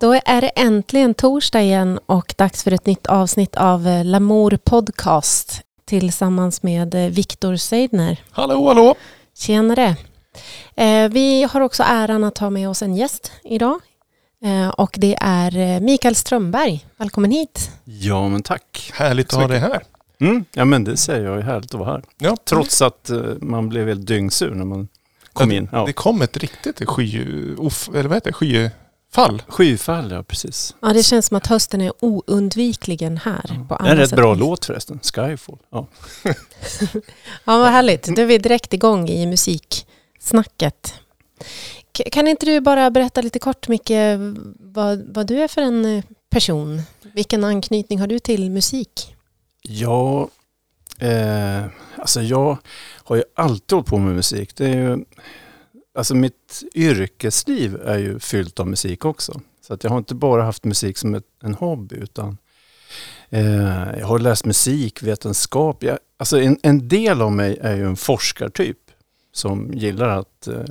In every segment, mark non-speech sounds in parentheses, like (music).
Då är det äntligen torsdag igen och dags för ett nytt avsnitt av eh, Lamour Podcast tillsammans med eh, Viktor Seidner. Hallå, hallå! Tjenare! Eh, vi har också äran att ha med oss en gäst idag och det är Mikael Strömberg. Välkommen hit! Ja, men tack! Härligt att ha dig här. Mm, ja, men det säger jag. är härligt att vara här. Ja. Trots att man blev helt dyngsur när man kom in. Ja. Det kom ett riktigt sky, eller vad heter det, skyfall. Skyfall, ja precis. Ja, det känns som att hösten är oundvikligen här. Ja. På det är en rätt bra låt förresten, Skyfall. Ja. (laughs) ja, vad härligt. Då är vi direkt igång i musiksnacket. Kan inte du bara berätta lite kort, Micke, vad, vad du är för en eh, person? Vilken anknytning har du till musik? Ja, eh, alltså jag har ju alltid hållit på med musik. Det är ju, alltså mitt yrkesliv är ju fyllt av musik också. Så att jag har inte bara haft musik som ett, en hobby utan eh, jag har läst musikvetenskap. Jag, alltså en, en, del av mig är ju en forskartyp som gillar att, eh,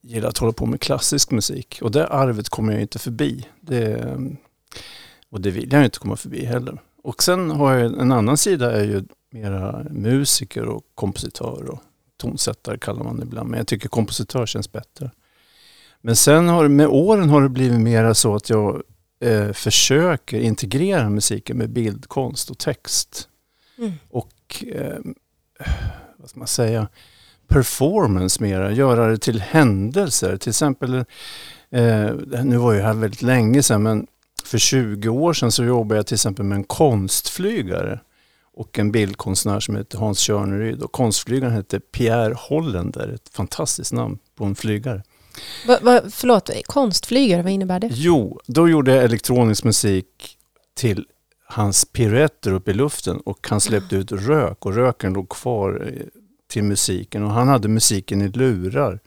gillar att hålla på med klassisk musik. Och det arvet kommer jag inte förbi. Det, och det vill jag inte komma förbi heller. Och sen har jag en annan sida är ju mera musiker och kompositör och tonsättare kallar man det ibland. Men jag tycker kompositör känns bättre. Men sen har med åren har det blivit mera så att jag eh, försöker integrera musiken med bildkonst och text. Mm. Och eh, vad ska man säga, performance mera, göra det till händelser. Till exempel, eh, nu var jag här väldigt länge sedan men för 20 år sedan så jobbade jag till exempel med en konstflygare och en bildkonstnär som heter Hans Tjörneryd. Och konstflygaren hette Pierre Hollender, ett fantastiskt namn på en flygare. Va, va, förlåt, konstflygare, vad innebär det? Jo, då gjorde jag elektronisk musik till hans piruetter upp i luften och han släppte ut rök och röken låg kvar eh, till musiken och han hade musiken i lurar.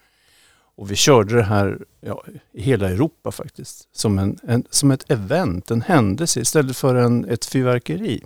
Och vi körde det här ja, i hela Europa faktiskt. Som, en, en, som ett event, en händelse istället för en, ett fyrverkeri.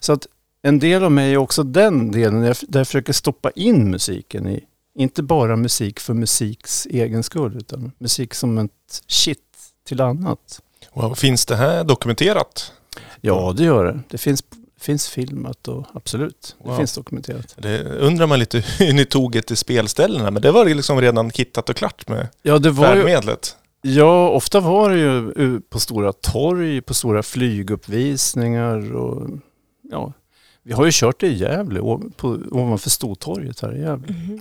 Så att en del av mig är också den delen där jag försöker stoppa in musiken i, inte bara musik för musiks egen skull, utan musik som ett shit till annat. Wow. Finns det här dokumenterat? Ja, det gör det. Det finns, finns filmat och absolut, det wow. finns dokumenterat. Det undrar man lite (laughs) hur ni tog er till spelställena, men det var liksom redan kittat och klart med ja, det var färdmedlet? Ju, ja, ofta var det ju på stora torg, på stora flyguppvisningar och ja, vi har ju kört det i Gävle, på, ovanför Stortorget här i Gävle. Mm.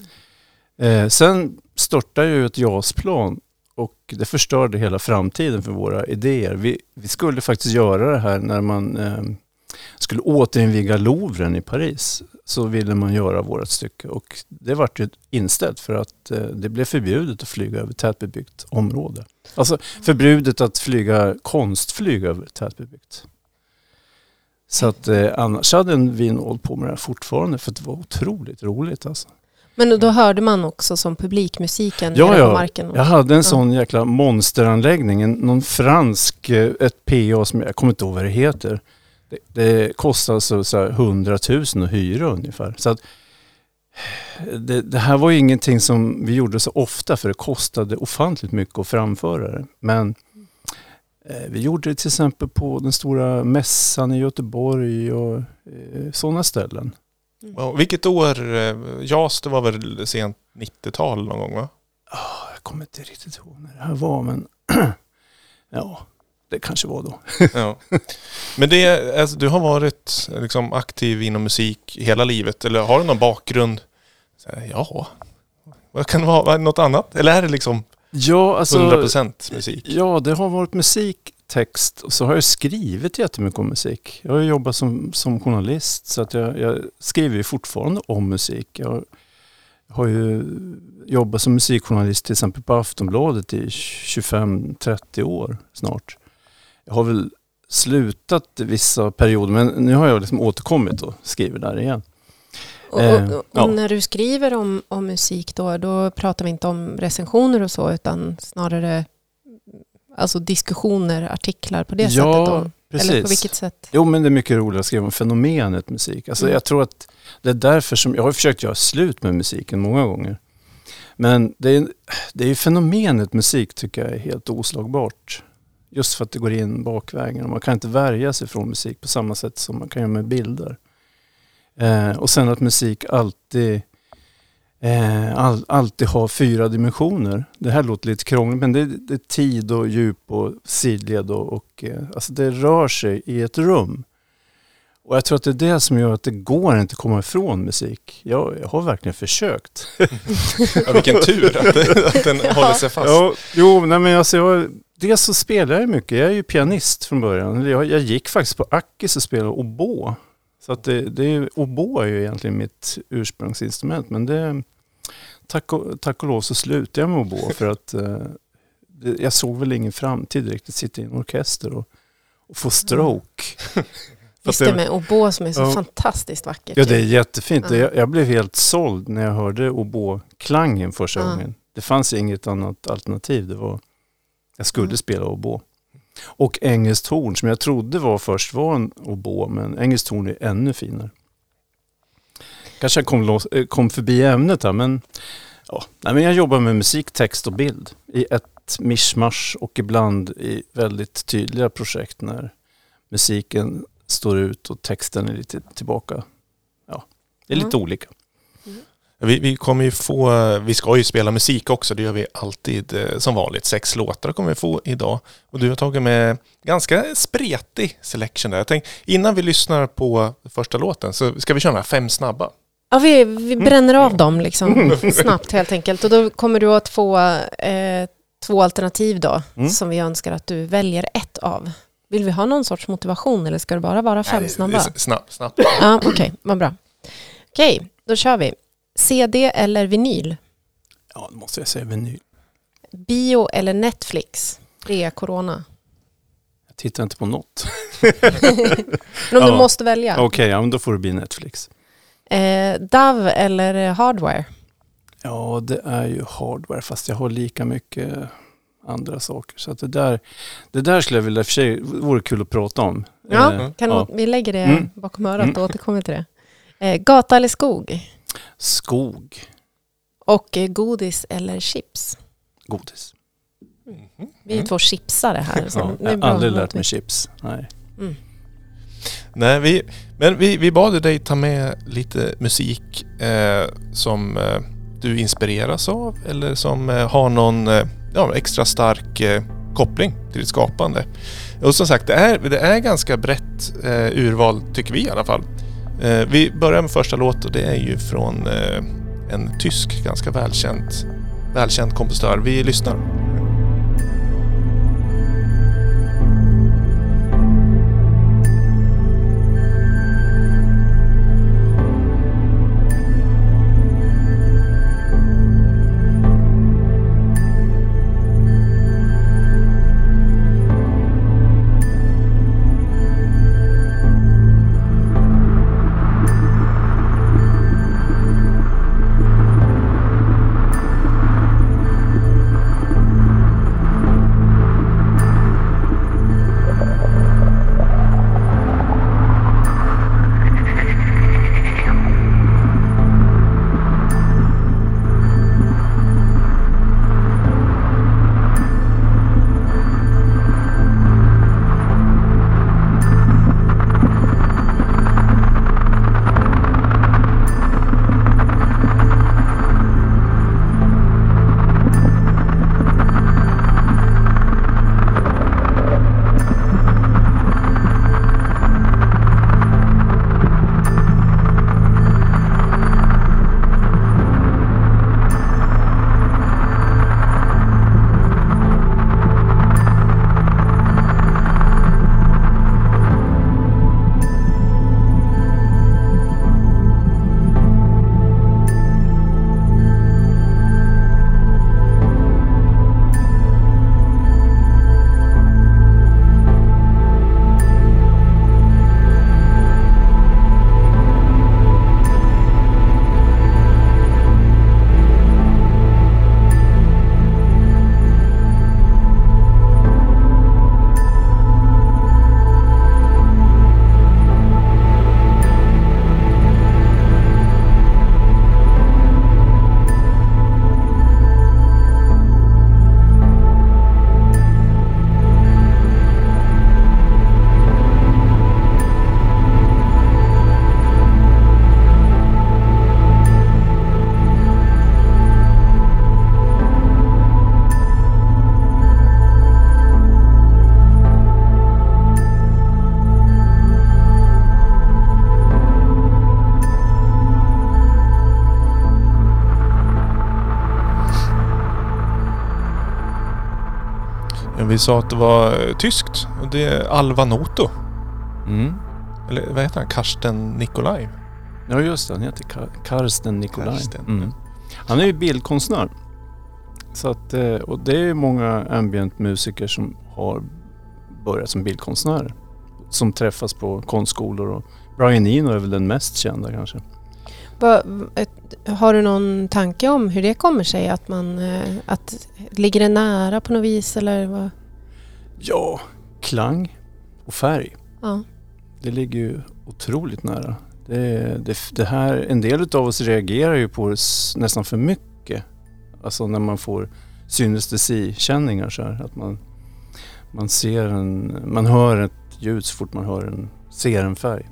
Eh, sen störtade ju ett JAS-plan och det förstörde hela framtiden för våra idéer. Vi, vi skulle faktiskt göra det här när man eh, skulle återinviga Louvren i Paris. Så ville man göra vårt stycke och det vart ju inställt för att eh, det blev förbjudet att flyga över tätbebyggt område. Alltså förbjudet att flyga konstflyg över tätbebyggt. Så att eh, annars hade vi nog hållit på med det här fortfarande för det var otroligt roligt alltså. Men då hörde man också som publikmusiken ja, ja. marken? jag hade en ja. sån jäkla monsteranläggning, en, någon fransk, eh, ett PA som jag kommer inte ihåg vad det heter. Det, det kostade alltså så 100 000 att hyra ungefär. Så att, det, det, här var ju ingenting som vi gjorde så ofta för det kostade ofantligt mycket att framföra det. Men vi gjorde det till exempel på den stora mässan i Göteborg och eh, sådana ställen. Mm. Vilket år? Eh, JAS, det var väl sent 90-tal någon gång va? Oh, jag kommer inte riktigt ihåg när det här var men (clears throat) ja, det kanske var då. ja. Men det, alltså, du har varit liksom, aktiv inom musik hela livet eller har du någon bakgrund? Ja, vad kan det vara? Något annat? Eller är det liksom Ja, alltså, 100% musik? Ja, det har varit musik, text och så har jag skrivit jättemycket om musik. Jag har jobbat som, som journalist så att jag, jag skriver fortfarande om musik. Jag har ju jobbat som musikjournalist till exempel på Aftonbladet i 25-30 år snart. Jag har väl slutat vissa perioder men nu har jag liksom återkommit och skriver där igen. Och, och, eh, och ja. när du skriver om, om musik då, då pratar vi inte om recensioner och så, utan snarare alltså diskussioner, artiklar på det ja, sättet? Då? Precis. Eller på vilket sätt? Jo, men det är mycket roligt att skriva om fenomenet musik. Alltså, mm. Jag tror att det är därför som, jag har försökt göra slut med musiken många gånger. Men det är, det är fenomenet musik tycker jag är helt oslagbart. Just för att det går in bakvägen och man kan inte värja sig från musik på samma sätt som man kan göra med bilder. Eh, och sen att musik alltid eh, all, alltid har fyra dimensioner. Det här låter lite krångligt men det, det är tid och djup och sidled och, och eh, alltså det rör sig i ett rum. Och jag tror att det är det som gör att det går inte att komma ifrån musik. Jag, jag har verkligen försökt. ja, vilken tur att, det, att den (laughs) ja. håller sig fast. Ja, jo, nej men alltså jag, dels så spelar jag mycket. Jag är ju pianist från början. Jag, jag gick faktiskt på Ackis och spelade oboe. Så att det, det, oboe är ju egentligen mitt ursprungsinstrument. Men det, tack, och, tack och lov så slutade jag med oboe för att eh, det, jag såg väl ingen framtid riktigt. Sitta i en orkester och, och få stroke. (laughs) Just det med oboe som är så ja, fantastiskt vackert. Ja, det är jättefint. Ja. Jag, jag, blev helt såld när jag hörde oboe-klangen första ja. gången. Det fanns inget annat alternativ. Det var, jag skulle mm. spela oboe. Och engelskt horn som jag trodde var först var en oboe, men engelskt horn är ännu finare. Kanske jag kom, eh, kom förbi ämnet här, men, ja. Nej, men jag jobbar med musik, text och bild i ett mischmasch och ibland i väldigt tydliga projekt när musiken står ut och texten är lite tillbaka. Ja, det är lite mm. olika. Vi, vi, kommer ju få, vi ska ju spela musik också, det gör vi alltid eh, som vanligt. Sex låtar kommer vi få idag. Och du har tagit med ganska spretig selection där. Jag tänkte, innan vi lyssnar på första låten så ska vi köra fem snabba. Ja, vi, vi bränner av mm. dem liksom mm. (laughs) (laughs) snabbt helt enkelt. Och då kommer du att få eh, två alternativ då, mm. som vi önskar att du väljer ett av. Vill vi ha någon sorts motivation eller ska det bara vara fem Nej, snabba? Snabbt, snabbt. Ja, okej, okay, vad bra. Okej, okay, då kör vi. CD eller vinyl? Ja, då måste jag säga vinyl. Bio eller Netflix? Det är corona. Jag tittar inte på något. (laughs) men om ja. du måste välja? Okej, okay, ja, då får det bli Netflix. Eh, Dove eller Hardware? Ja, det är ju Hardware fast jag har lika mycket andra saker. Så det, där, det där skulle jag vilja, för sig vore kul att prata om. Ja, eh, kan ja. vi lägger det mm. bakom örat och mm. återkommer till det. Eh, gata eller skog? Skog. Och eh, godis eller chips? Godis. Mm. Vi är två chipsare här. Så ja, jag har aldrig lärt mig chips. Nej. Mm. Nej, vi, men vi, vi bad dig ta med lite musik eh, som eh, du inspireras av eller som eh, har någon eh, ja, extra stark eh, koppling till ditt skapande. Och som sagt, det är, det är ganska brett urval tycker vi i alla fall. Eh, vi börjar med första låt och det är ju från eh, en tysk, ganska välkänd, välkänd kompositör. Vi lyssnar. Vi sa att det var eh, tyskt. Och det är Alva Noto. Mm. Eller vad heter han? Karsten Nikolaj? Ja just det, han heter Kar Karsten Nikolaj. Karsten, Mm. Han är ju bildkonstnär. Så att, eh, och det är många ambient-musiker som har börjat som bildkonstnärer. Som träffas på konstskolor och Brian Eno är väl den mest kända kanske. Va, har du någon tanke om hur det kommer sig? Att man... eh, Att, ligger det nära på något vis eller vad? Ja, klang och färg. Ja. Det ligger ju otroligt nära. Det, det, det här, en del av oss reagerar ju på det nästan för mycket. Alltså när man får synestesi-känningar så här. Att man, man ser en, man hör ett ljud så fort man hör en, ser en färg.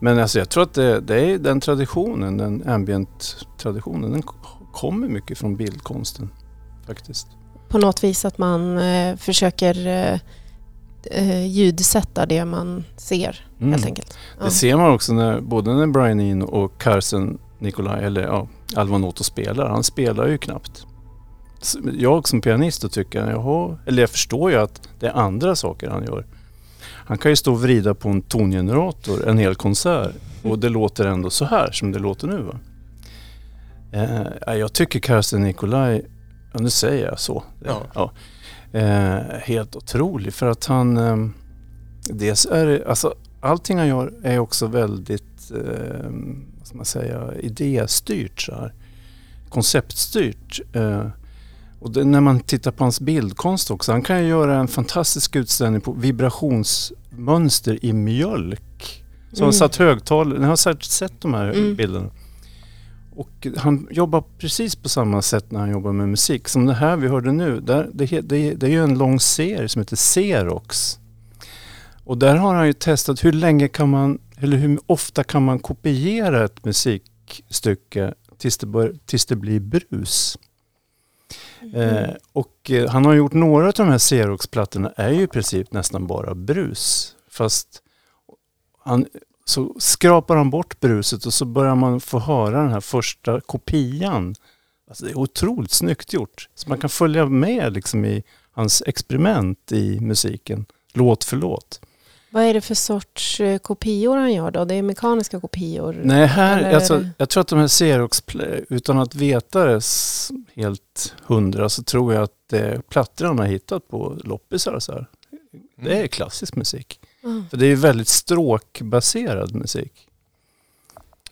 Men alltså jag tror att det, det är den traditionen, den ambient-traditionen, den kommer mycket från bildkonsten faktiskt. På något vis att man eh, försöker eh, eh, ljudsätta det man ser Mm. helt enkelt. Ja. Det ser man också när, både när Brian Eno och Carson Nikolaj, eller ja, Alva Noto spelar. Han spelar ju knappt. Jag som pianist då tycker, jaha, eller jag förstår ju att det är andra saker han gör. Han kan ju stå och vrida på en tongenerator en hel konsert och det låter ändå så här som det låter nu. Va? Eh, jag tycker Carson Nikolaj, ja nu säger jag så. Ja. Eh, helt otrolig för att han, eh, dels är alltså allting han gör är också väldigt, eh, vad ska man säga, idéstyrt så här. Konceptstyrt. Eh, och det, när man tittar på hans bildkonst också, han kan ju göra en fantastisk utställning på vibrationsmönster i mjölk. Så han Mm. satt högtalare, ni har säkert sett de här Mm. bilderna. Och han jobbar precis på samma sätt när han jobbar med musik. Som det här vi hörde nu, där, det, det, det är ju en lång serie som heter Xerox. Och där har han ju testat hur länge kan man, eller hur ofta kan man kopiera ett musikstycke tills det, bör, tills det blir brus. Eh, och eh, han har gjort några av de här Xerox-plattorna är ju i princip nästan bara brus. Fast han, så skrapar han bort bruset och så börjar man få höra den här första kopian. Alltså det är otroligt snyggt gjort. Så man kan följa med liksom i hans experiment i musiken, låt för låt. Vad är det för sorts eh, kopior han gör då? Det är mekaniska kopior? Nej, här, alltså, jag tror att de här Xerox, utan att veta det helt hundra, så tror jag att det är plattor han har hittat på loppisar så här. Det är klassisk musik. Ja. För det är ju väldigt stråkbaserad musik.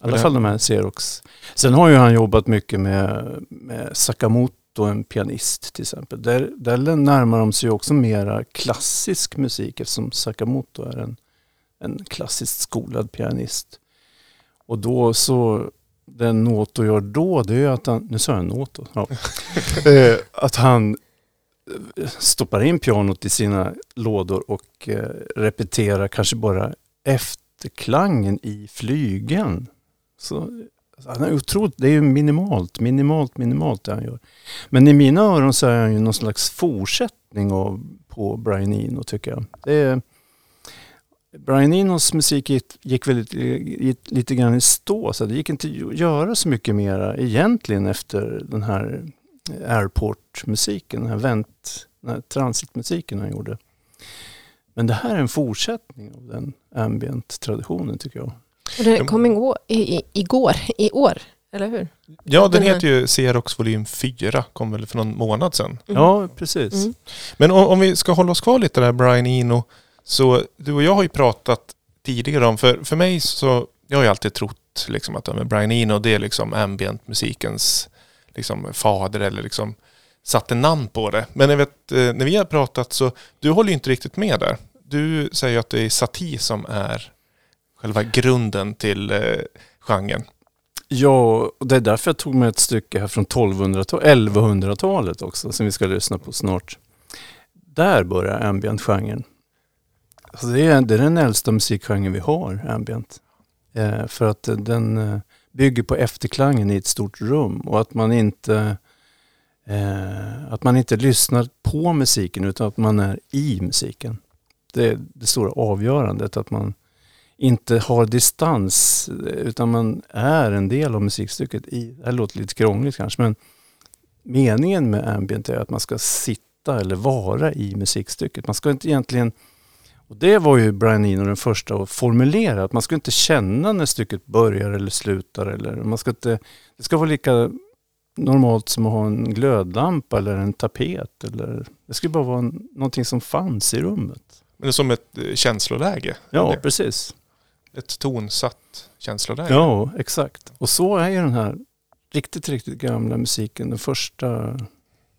I alla fall de här Xerox. Sen har ju han jobbat mycket med, med Sakamoto, en pianist till exempel. Där, där närmar de sig också mera klassisk musik eftersom Sakamoto är en, en klassiskt skolad pianist. Och då så, den Noto gör då, det är ju att han, nu sa jag Noto, ja. (laughs) Eh, att han stoppar in pianot i sina lådor och eh, repeterar kanske bara efterklangen i flygeln. Så alltså, han är otroligt, det är ju minimalt, minimalt, minimalt det han gör. Men i mina öron så är han ju någon slags fortsättning av, på Brian Eno tycker jag. Det är, Brian Enos musik gick, gick väl lite, gick lite grann i stå så det gick inte att göra så mycket mera egentligen efter den här airport-musiken, den här vänt, den här transitmusiken han gjorde. Men det här är en fortsättning av den ambient-traditionen tycker jag. Och det kom igår, i, i, igår, i år, eller hur? Ja, den Den här- heter ju Xerox volym 4. Kom väl för någon månad sedan. Mm. Ja, precis. Mm. Men om, om vi ska hålla oss kvar lite där Brian Eno. Så du och jag har ju pratat tidigare om, för, för mig så, jag har ju alltid trott liksom att ja, Brian Eno det är liksom ambient-musikens liksom, fader eller liksom satte namn på det. Men jag vet, eh, när vi har pratat så, du håller ju inte riktigt med där. Du säger att det är Satie som är själva grunden till eh, genren. Ja, och det är därför jag tog med ett stycke här från 1200-talet, 1100-talet också, som vi ska lyssna på snart. Där börjar ambient-genren. Alltså det, är, det är den äldsta musikgenren vi har, ambient. Eh, för att den eh, bygger på efterklangen i ett stort rum och att man inte eh, att man inte lyssnar på musiken utan att man är i musiken. Det är det stora avgörandet, att man inte har distans utan man är en del av musikstycket. I, det här låter lite krångligt kanske men meningen med ambient är att man ska sitta sitta eller vara i musikstycket. Man ska inte egentligen, och det var ju Brian Eno den första att formulera, att man ska inte känna när stycket börjar eller slutar. Eller man ska inte, det ska vara lika normalt som att ha en glödlampa eller en tapet. Eller, det ska bara vara en, någonting som fanns i rummet. Men det är som ett eh, känsloläge? Ja, eller? precis. Ett tonsatt känsloläge? Ja, exakt. Och så är ju den här riktigt, riktigt gamla musiken, den första,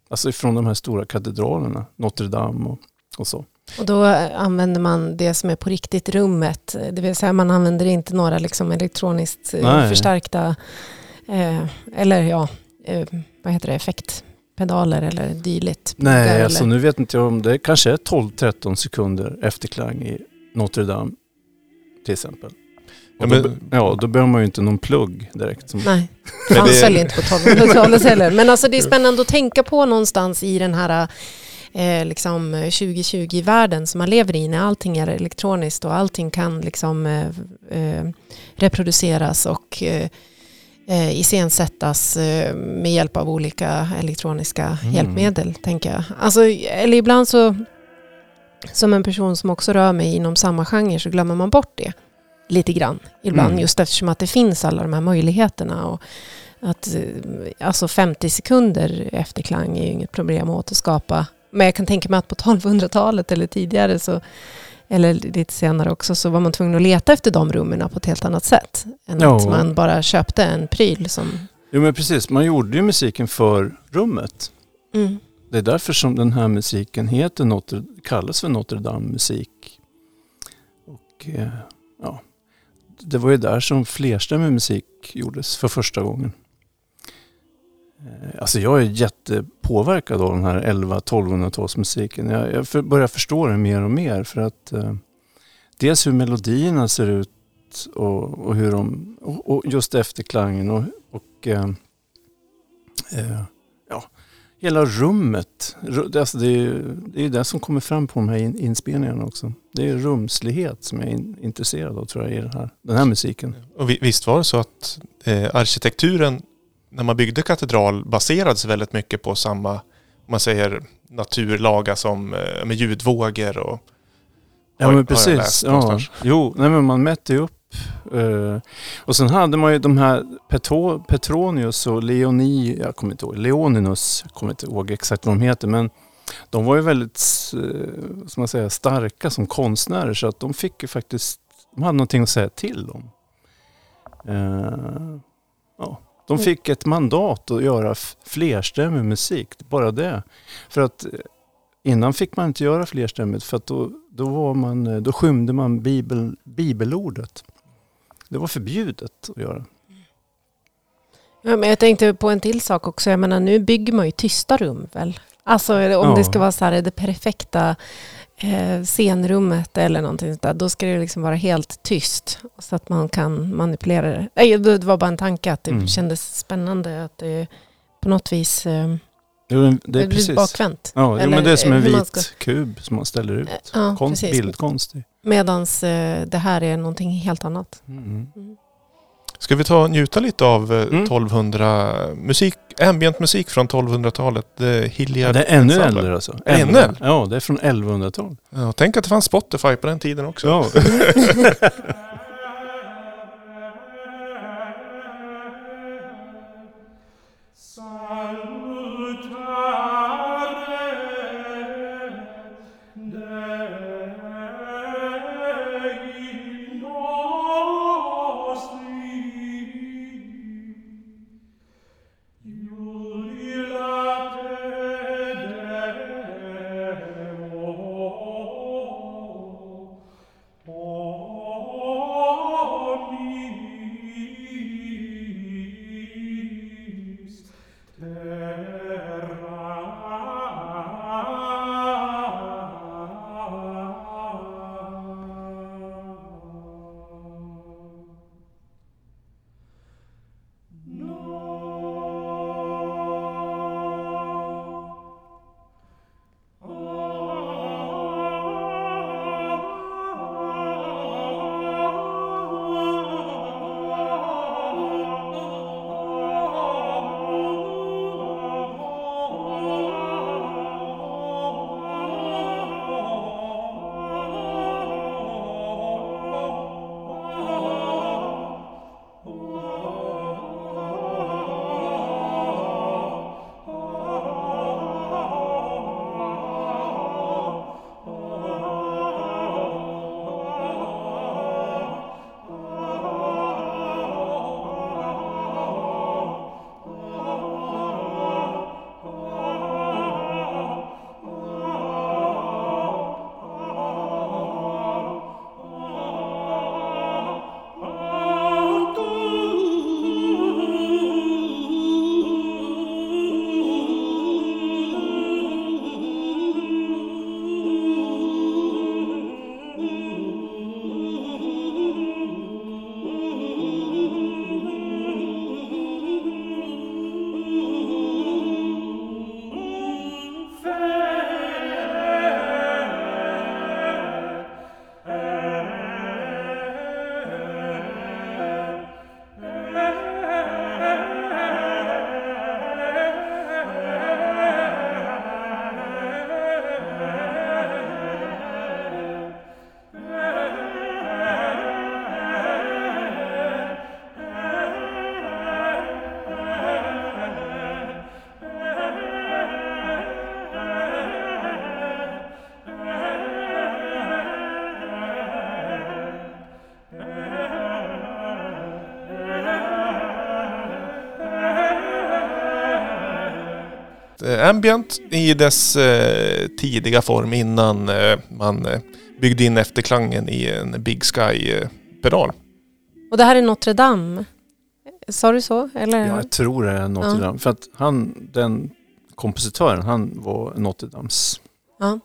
alltså ifrån de här stora katedralerna, Notre Dame och, och så. Och då använder man det som är på riktigt rummet, det vill säga man använder inte några liksom elektroniskt eh, Nej. förstärkta, eh, eller ja, eh, vad heter det, effektpedaler eller dylikt. Nej, Där, alltså eller? nu vet inte jag om det kanske är 12-13 sekunder efterklang i Notre Dame till exempel. Ja, men- då, ja, då behöver man ju inte någon plugg direkt. Som, Nej, fanns väl inte på 1200-talet heller. Men alltså det är spännande att tänka på någonstans i den här eh, liksom 2020-världen som man lever i när allting är elektroniskt och allting kan liksom eh, eh, reproduceras och eh, eh, iscensättas eh, med hjälp av olika elektroniska Mm. hjälpmedel, tänker jag. Alltså, eller ibland så, som en person som också rör mig inom samma genre, så glömmer man bort det lite grann ibland, Mm. just eftersom att det finns alla de här möjligheterna. Och att, eh, alltså 50 sekunder efterklang är ju inget problem att återskapa. Men jag kan tänka mig att på 1200-talet eller tidigare, så, eller lite senare också, så var man tvungen att leta efter de rummen på ett helt annat sätt. Än Ja. att man bara köpte en pryl som... Jo men precis, man gjorde ju musiken för rummet. Mm. Det är därför som den här musiken heter Notre, kallas för Notre Dame musik. Och eh, ja, det var ju där som flerstämmig musik gjordes för första gången. Eh, alltså jag är jättepåverkad av den här 11-1200-talsmusiken. Jag, jag för, börjar förstå den mer och mer för att eh, dels hur melodierna ser ut och, och hur de, och, och just efterklangen och, och eh, eh, ja, hela rummet. Det- Alltså det, är, ju- det är ju det som kommer fram på de här in, inspelningarna också. Det är rumslighet som jag är in, intresserad av tror jag i den här, den här musiken. Och visst var det så att eh, arkitekturen när man byggde katedral baserades väldigt mycket på samma, man säger naturlaga som eh, med ljudvågor och Ja men precis. Ja. Jo, nej, men man mätte ju upp. eh, och sen hade man ju de här Petro, Petronius och Leoni, jag kommer inte ihåg, Leoninus, jag kommer inte ihåg exakt vad de heter, men de var ju väldigt eh, ska man säga, starka som konstnärer så att de fick ju faktiskt, de hade någonting att säga till om. Ja, de fick ett mandat att göra flerstämmig musik, bara det. För att eh, innan fick man inte göra flerstämmigt för att då, då, var man, eh, då skymde man bibel, bibelordet. Det var förbjudet att göra. Ja, men jag tänkte på en till sak också. Jag menar, nu bygger man ju tysta rum väl? Alltså om Ja. det ska vara så här, det perfekta scenrummet eller någonting sånt där, då ska det liksom vara helt tyst så att man kan manipulera det. Nej, det var bara en tanke att det Mm. kändes spännande att det på något vis eh, Jo, det är precis. bakvänt. Ja, Eller, men det är som en eh, vit ska- kub som man ställer ut. Ja, Konst, precis. bildkonst. Medan eh, det här är någonting helt annat. Mm. Mm. Ska vi ta och njuta lite av eh, Mm. 1200 musik, ambient musik från 1200-talet? The Ja, Hilliard det är ännu Ensemble. äldre alltså. ännu äldre? Ja, det är från 1100-talet. Ja, tänk att det fanns Spotify på den tiden också. Ja. (laughs) (laughs) ambient i dess eh, tidiga form innan eh, man eh, byggde in efterklangen i en Big Sky-pedal. Och det här är Notre Dame. Sa du så? Eller? Ja, jag tror det är Notre Dame. För att han, den kompositören, han var Notre Dames Ja.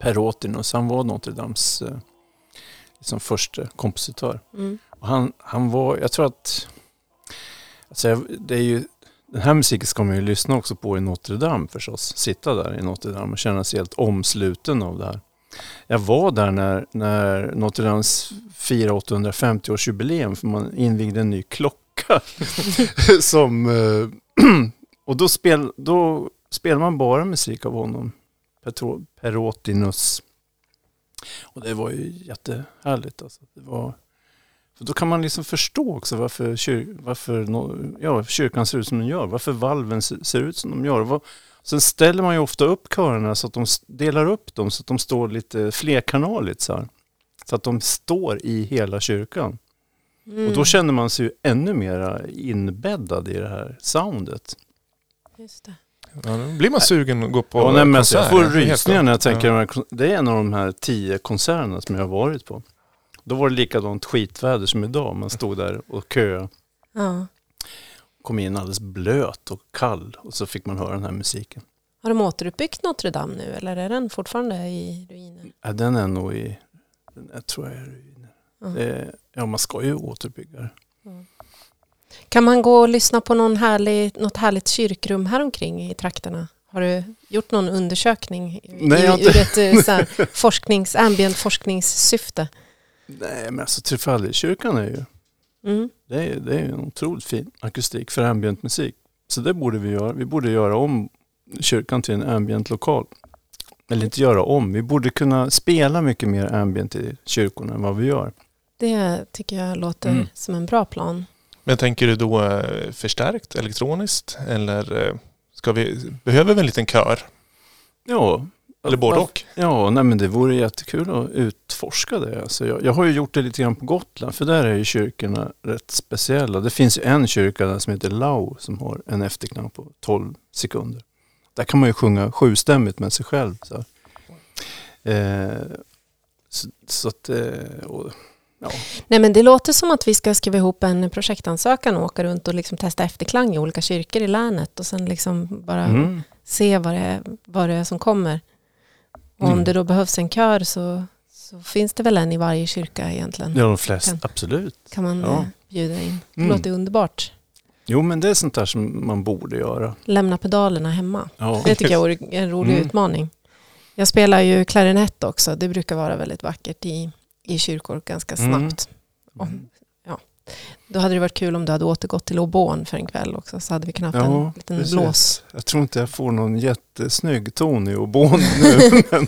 Perotinus, han var Notre Dames eh, liksom första kompositör. Mm. Och han, han var, jag tror att, alltså det är ju, den här musiken ska man ju lyssna också på i Notre Dame förstås. Sitta där i Notre Dame och känna sig helt omsluten av det här. Jag var där när, när Notre Dames firade 850-årsjubileum för man invigde en ny klocka. (laughs) som, eh, (clears throat) och då, spel, då spelade man bara musik av honom. Petro, Perotinus. Och det var ju jättehärligt. Alltså. Det var, för då kan man liksom förstå också varför, kyr, varför ja, kyrkan ser ut som den gör. Varför valven se- ser ut som de gör. Sen ställer man ju ofta upp körerna så att de delar upp dem så att de står lite flerkanaligt så här. Så att de står i hela kyrkan. Mm. Och då känner man sig ju ännu mer inbäddad i det här soundet. Just det. Ja, då blir man sugen att gå på Ja, nej, men alltså, jag får rysningar när jag tänker kon- Det är en av de här tio konserterna som jag har varit på. Då var det likadant skitväder som idag. Man stod där och köade. Ja. Kom in alldeles blöt och kall och så fick man höra den här musiken. Har de återuppbyggt Notre Dame nu eller är den fortfarande i ruiner? Ja, den är nog i, den är, tror jag är i ruiner. Ja. Det, ja, man ska ju återuppbygga det. Kan man gå och lyssna på någon härlig, något härligt kyrkrum här omkring i trakterna? Har du gjort någon undersökning i, Nej, har ur ett eh, så här, (laughs) forsknings, ambient forskningssyfte? Nej, men alltså Trefaldigkyrkan är ju, Mm. det är, det är ju en otroligt fin akustik för ambient musik. Så det borde vi göra. Vi borde göra om kyrkan till en ambient lokal. Eller inte göra om, vi borde kunna spela mycket mer ambient i kyrkorna än vad vi gör. Det tycker jag låter Mm. som en bra plan. Men tänker du då eh, förstärkt elektroniskt eller eh, ska vi, behöver vi en liten kör? Ja, Eller både och? Ja, nej men det vore jättekul att utforska det. Alltså jag, jag har ju gjort det lite grann på Gotland, för där är ju kyrkorna rätt speciella. Det finns ju en kyrka där som heter Lau som har en efterklang på 12 sekunder. Där kan man ju sjunga sjustämmigt med sig själv. Så, eh, så, så att, eh, och, ja. Nej men det låter som att vi ska skriva ihop en projektansökan och åka runt och liksom testa efterklang i olika kyrkor i länet och sen liksom bara Mm. se vad det, är, vad det är som kommer. Och om Mm. det då behövs en kör så, så finns det väl en i varje kyrka egentligen. Ja, de flesta, absolut. Kan man Ja. eh, bjuda in. Det Mm. låter underbart. Jo, men det är sånt där som man borde göra. Lämna pedalerna hemma. Ja. Det tycker jag vore en rolig Mm. utmaning. Jag spelar ju klarinett också. Det brukar vara väldigt vackert i, i kyrkor ganska Mm. snabbt. Om- Då hade det varit kul om du hade återgått till obån för en kväll också. Så hade vi kunnat en Ja, liten precis. blås. Jag tror inte jag får någon jättesnygg ton i obon nu. (laughs) men,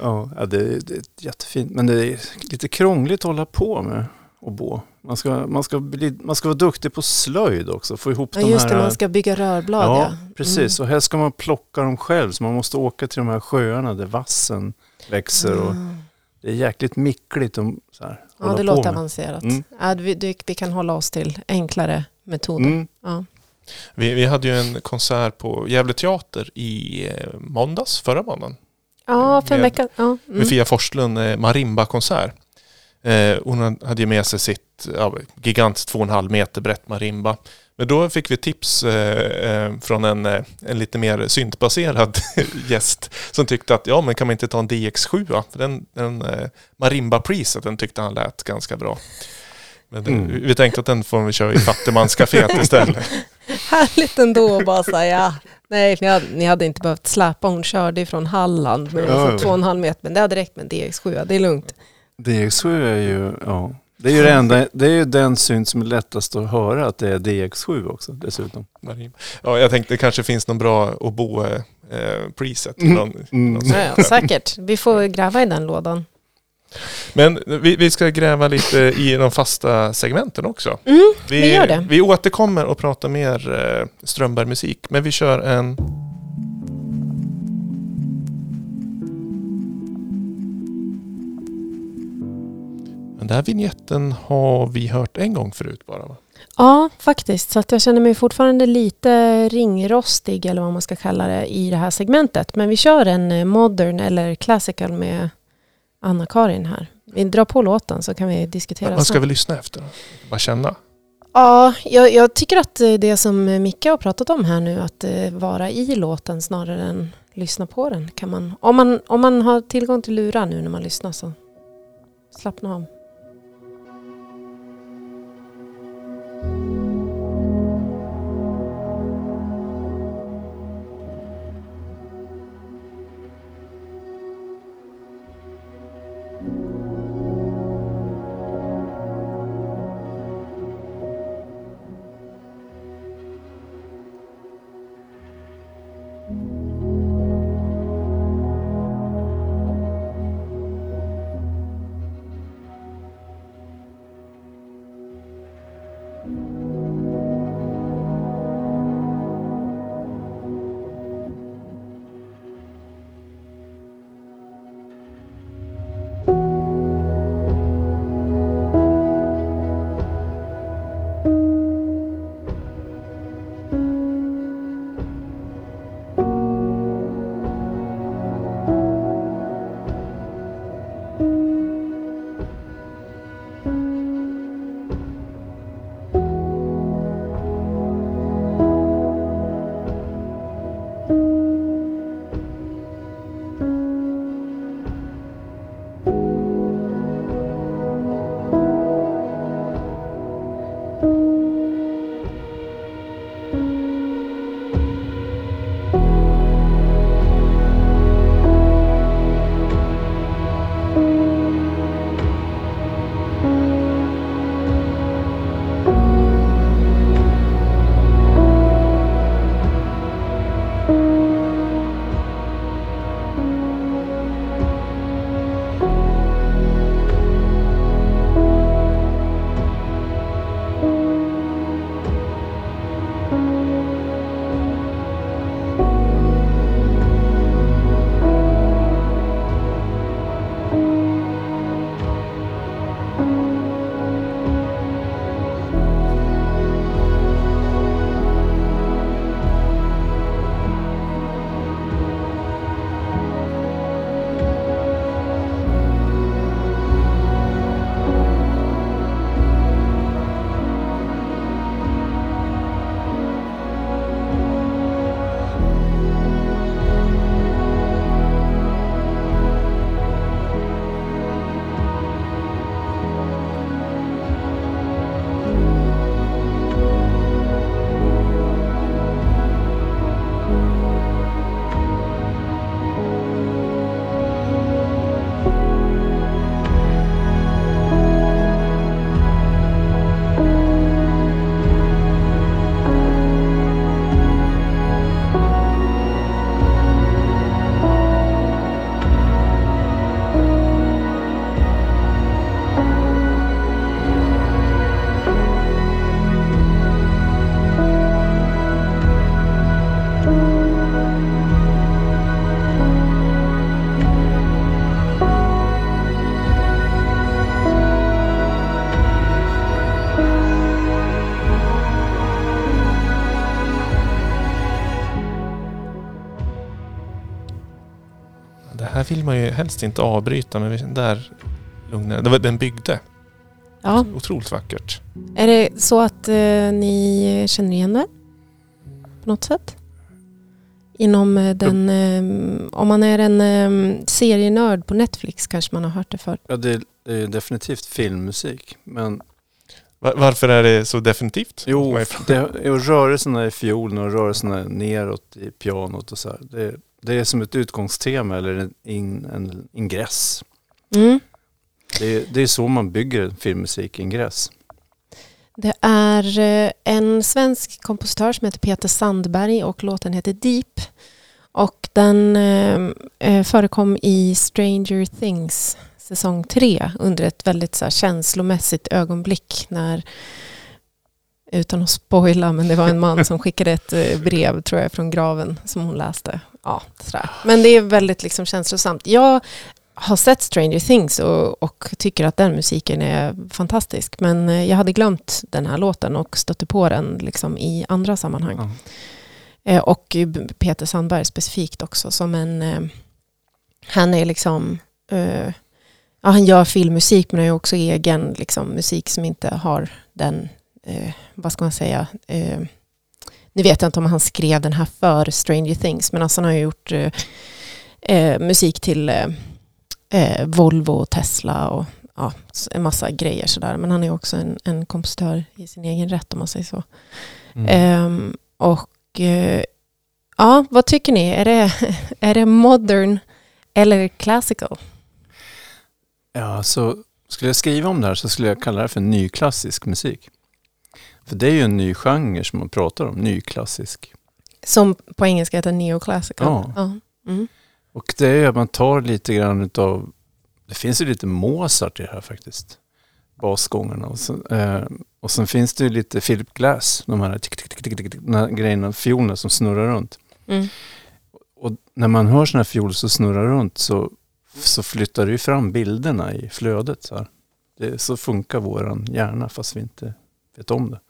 ja, det, det är jättefint. Men det är lite krångligt att hålla på med obo. Man ska, man, ska bli, man ska vara duktig på slöjd också. Få ihop Ja, de just här... det, man ska bygga rörblad. Ja, ja, precis. Och här ska man plocka dem själv. Så man måste åka till de här sjöarna där vassen växer. Och Mm. det är jäkligt mickligt att så här, Ja, det låter med. avancerat. Mm. Ja, vi, vi kan hålla oss till enklare metoder. Mm. Ja. Vi, vi hade ju en konsert på Gävle Teater i eh, måndags, förra måndagen. Ja, för en Med- vecka. Ja. Med Mm. Fia Forslund eh, marimba-konsert. Eh, hon hade ju med sig sitt ja, gigant 2,5 meter brett marimba. Men då fick vi tips eh, eh, från en, eh, en lite mer syntbaserad (laughs) gäst som tyckte att ja men kan man inte ta en DX7 va? För den, den marimba-priset den tyckte han lät ganska bra. Men Mm. vi- tänkte att den får vi köra i fattigmanscaféet (laughs) istället. Härligt ändå att bara säga ja. Nej, ni hade, ni hade inte behövt släpa. Hon körde ifrån Halland med ja. två och en halv meter. Men det hade räckt med en DX7. Det är lugnt. DX7 är ju, ja, det är ju det enda, det är ju den synt som är lättast att höra att det är DX7 också dessutom. Ja, jag tänkte det kanske finns någon bra oboe-preset. Mm. Någon, Mm. någon Ja, ja, säkert. Vi får gräva i den lådan. Men vi, vi ska gräva lite i de fasta segmenten också. Mm, Vi, vi gör det. vi återkommer och pratar mer eh, Strömberg-musik, men vi kör en... Men där vignetten har vi hört en gång förut bara va? Ja, faktiskt. Så att jag känner mig fortfarande lite ringrostig eller vad man ska kalla det i det här segmentet. Men vi kör en eh, modern eller classical med Anna-Karin här. Vi drar på låten så kan vi diskutera Vad ska vi lyssna efter? Bara känna. Ja, jag, jag tycker att eh, det som Micke har pratat om här nu, att eh, vara i låten snarare än lyssna på den. Kan man, om, man, om man har tillgång till lurar nu när man lyssnar så slappna av. vill man ju helst inte avbryta men där lugnar det. var- Den byggde. Ja. Otroligt vackert. Är det så att eh, ni känner igen det? På något sätt? Inom eh, den... Eh, om man är en eh, serienörd på Netflix kanske man har hört det för. Ja, det, det är definitivt filmmusik. Men Va- Varför är det så definitivt? jo, är det, och rörelserna i fiolen och rörelserna neråt i pianot och så här. Det, det är som ett utgångstema eller en, in, en ingress. Mm. Det, är- det är så man bygger filmmusik, ingress. Det är eh, en svensk kompositör som heter Peter Sandberg och låten heter Deep. Och den eh, eh, förekom i Stranger Things säsong 3 under ett väldigt så här, känslomässigt ögonblick när utan att spoila, men det var en man som skickade ett eh, brev tror jag från graven som hon läste. Ja, sådär. Men det är väldigt liksom känslosamt. Jag har sett Stranger Things och, och, tycker att den musiken är fantastisk. Men eh, jag hade glömt den här låten och stötte på den liksom i andra sammanhang. Mm. Eh, och Peter Sandberg specifikt också som en... Eh, han är liksom... Eh, ja, han gör filmmusik men har också egen liksom, musik som inte har den... Vad ska man säga? Eh, nu vet jag inte om han skrev den här för Stranger Things men alltså han har gjort musik till Volvo och Tesla och ja, en massa grejer sådär. Men han är också en, en kompositör i sin egen rätt om man säger så. Mm. Ehm, och Eh, ja, vad tycker ni? Är det, (laughs) är det modern eller classical? Ja, så skulle jag skriva om det här så skulle jag kalla det för nyklassisk musik. För det är ju en ny genre som man pratar om, nyklassisk. Som på engelska heter neoclassical? Ja. ja. Mm. Och det är ju att man tar lite grann av, det finns ju lite Mozart i det här faktiskt basgångarna. Och, så, eh, och sen finns det ju lite Philip Glass, de här, tick, tick, tick, tick, de här grejerna, fiolerna som snurrar runt. Mm. Och när man hör sådana här fioler som snurrar runt så, så flyttar det ju fram bilderna i flödet. Så, här. Det, så funkar vår hjärna fast vi inte vet om det.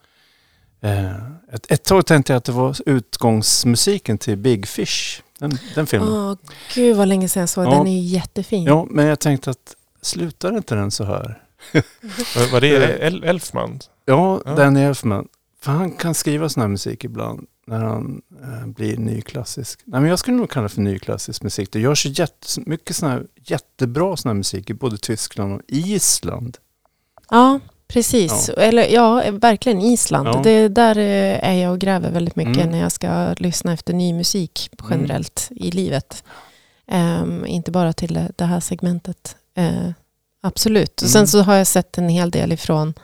Eh, ett, ett tag tänkte jag att det var utgångsmusiken till Big Fish, den, den filmen. Åh, gud vad länge sedan jag såg ja. den. är jättefin. Ja, men jag tänkte att slutar inte den så här? (laughs) Var det Elfman? Ja, ja. Danny Elfman. För han kan skriva sån här musik ibland när han eh, blir nyklassisk. Nej, men jag skulle nog kalla det för nyklassisk musik. Det görs mycket sån här jättebra sån här musik i både Tyskland och Island. Ja, precis. Ja. Eller ja, verkligen Island. Ja. Det, där eh, är jag och gräver väldigt mycket mm. när jag ska lyssna efter ny musik generellt mm. i livet. Um, inte bara till det här segmentet. Uh, Absolut. Och sen mm. så har jag sett en hel del ifrån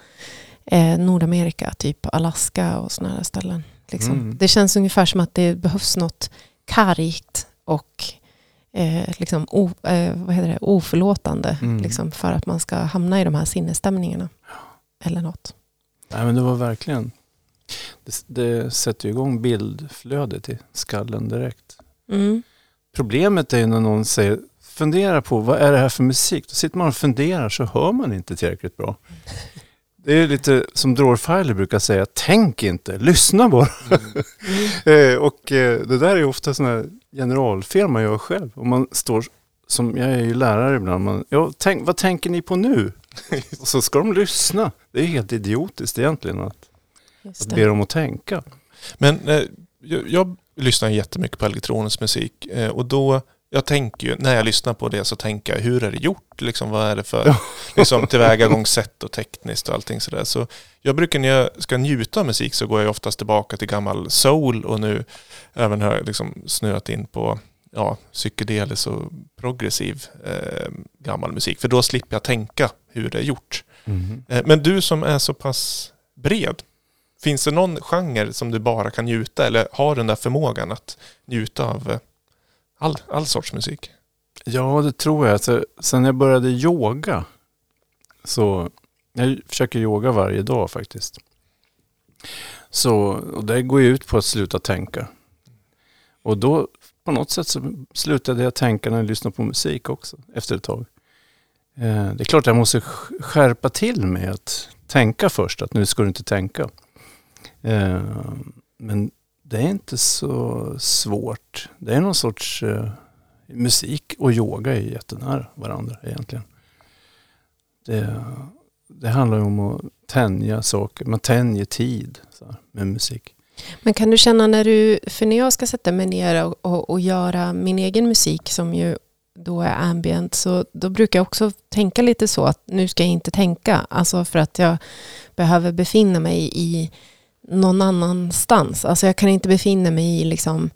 eh, Nordamerika, typ Alaska och sådana här ställen. Liksom. Mm. Det känns ungefär som att det behövs något kargt och eh, liksom o, eh, vad heter det, oförlåtande mm. liksom, för att man ska hamna i de här sinnesstämningarna. Eller något. Nej, men det var verkligen, det, det sätter igång bildflödet i skallen direkt. Mm. Problemet är ju när någon säger fundera på vad är det här för musik? Då sitter man och funderar så hör man inte tillräckligt bra. (laughs) Det är lite som Dror brukar säga, tänk inte, lyssna bara. Mm. (laughs) och eh, det där är ofta sådana generalfel man gör själv. Och man står, som jag är ju lärare ibland, man, ja, tänk, vad tänker ni på nu? Och (laughs) så ska de lyssna. Det är helt idiotiskt egentligen att, att be dem att tänka. Men eh, jag, jag lyssnar jättemycket på elektronisk musik eh, och då jag tänker ju, när jag lyssnar på det så tänker jag, hur är det gjort? Liksom, vad är det för (laughs) liksom, tillvägagångssätt och tekniskt och allting sådär. Så jag brukar när jag ska njuta av musik så går jag oftast tillbaka till gammal soul och nu även har jag liksom snöat in på ja, psykedelisk och progressiv eh, gammal musik. För då slipper jag tänka hur det är gjort. Mm. Eh, men du som är så pass bred, finns det någon genre som du bara kan njuta eller har den där förmågan att njuta av eh, all, all sorts musik? Ja, det tror jag. Alltså, sen jag började yoga så jag försöker yoga varje dag faktiskt. Så, och det går ju ut på att sluta tänka. Och då på något sätt så slutade jag tänka när jag lyssnade på musik också efter ett tag. Eh, det är klart jag måste skärpa till mig att tänka först, att nu ska du inte tänka. Eh, men det är inte så svårt. Det är någon sorts eh, musik och yoga är jättenära varandra egentligen. Det, det handlar om att tänja saker. Man tänjer tid här, med musik. Men kan du känna när du, för när jag ska sätta mig ner och, och, och, göra min egen musik som ju då är ambient, så då brukar jag också tänka lite så att nu ska jag inte tänka. Alltså för att jag behöver befinna mig i någon annanstans. Alltså jag kan inte befinna mig i liksom,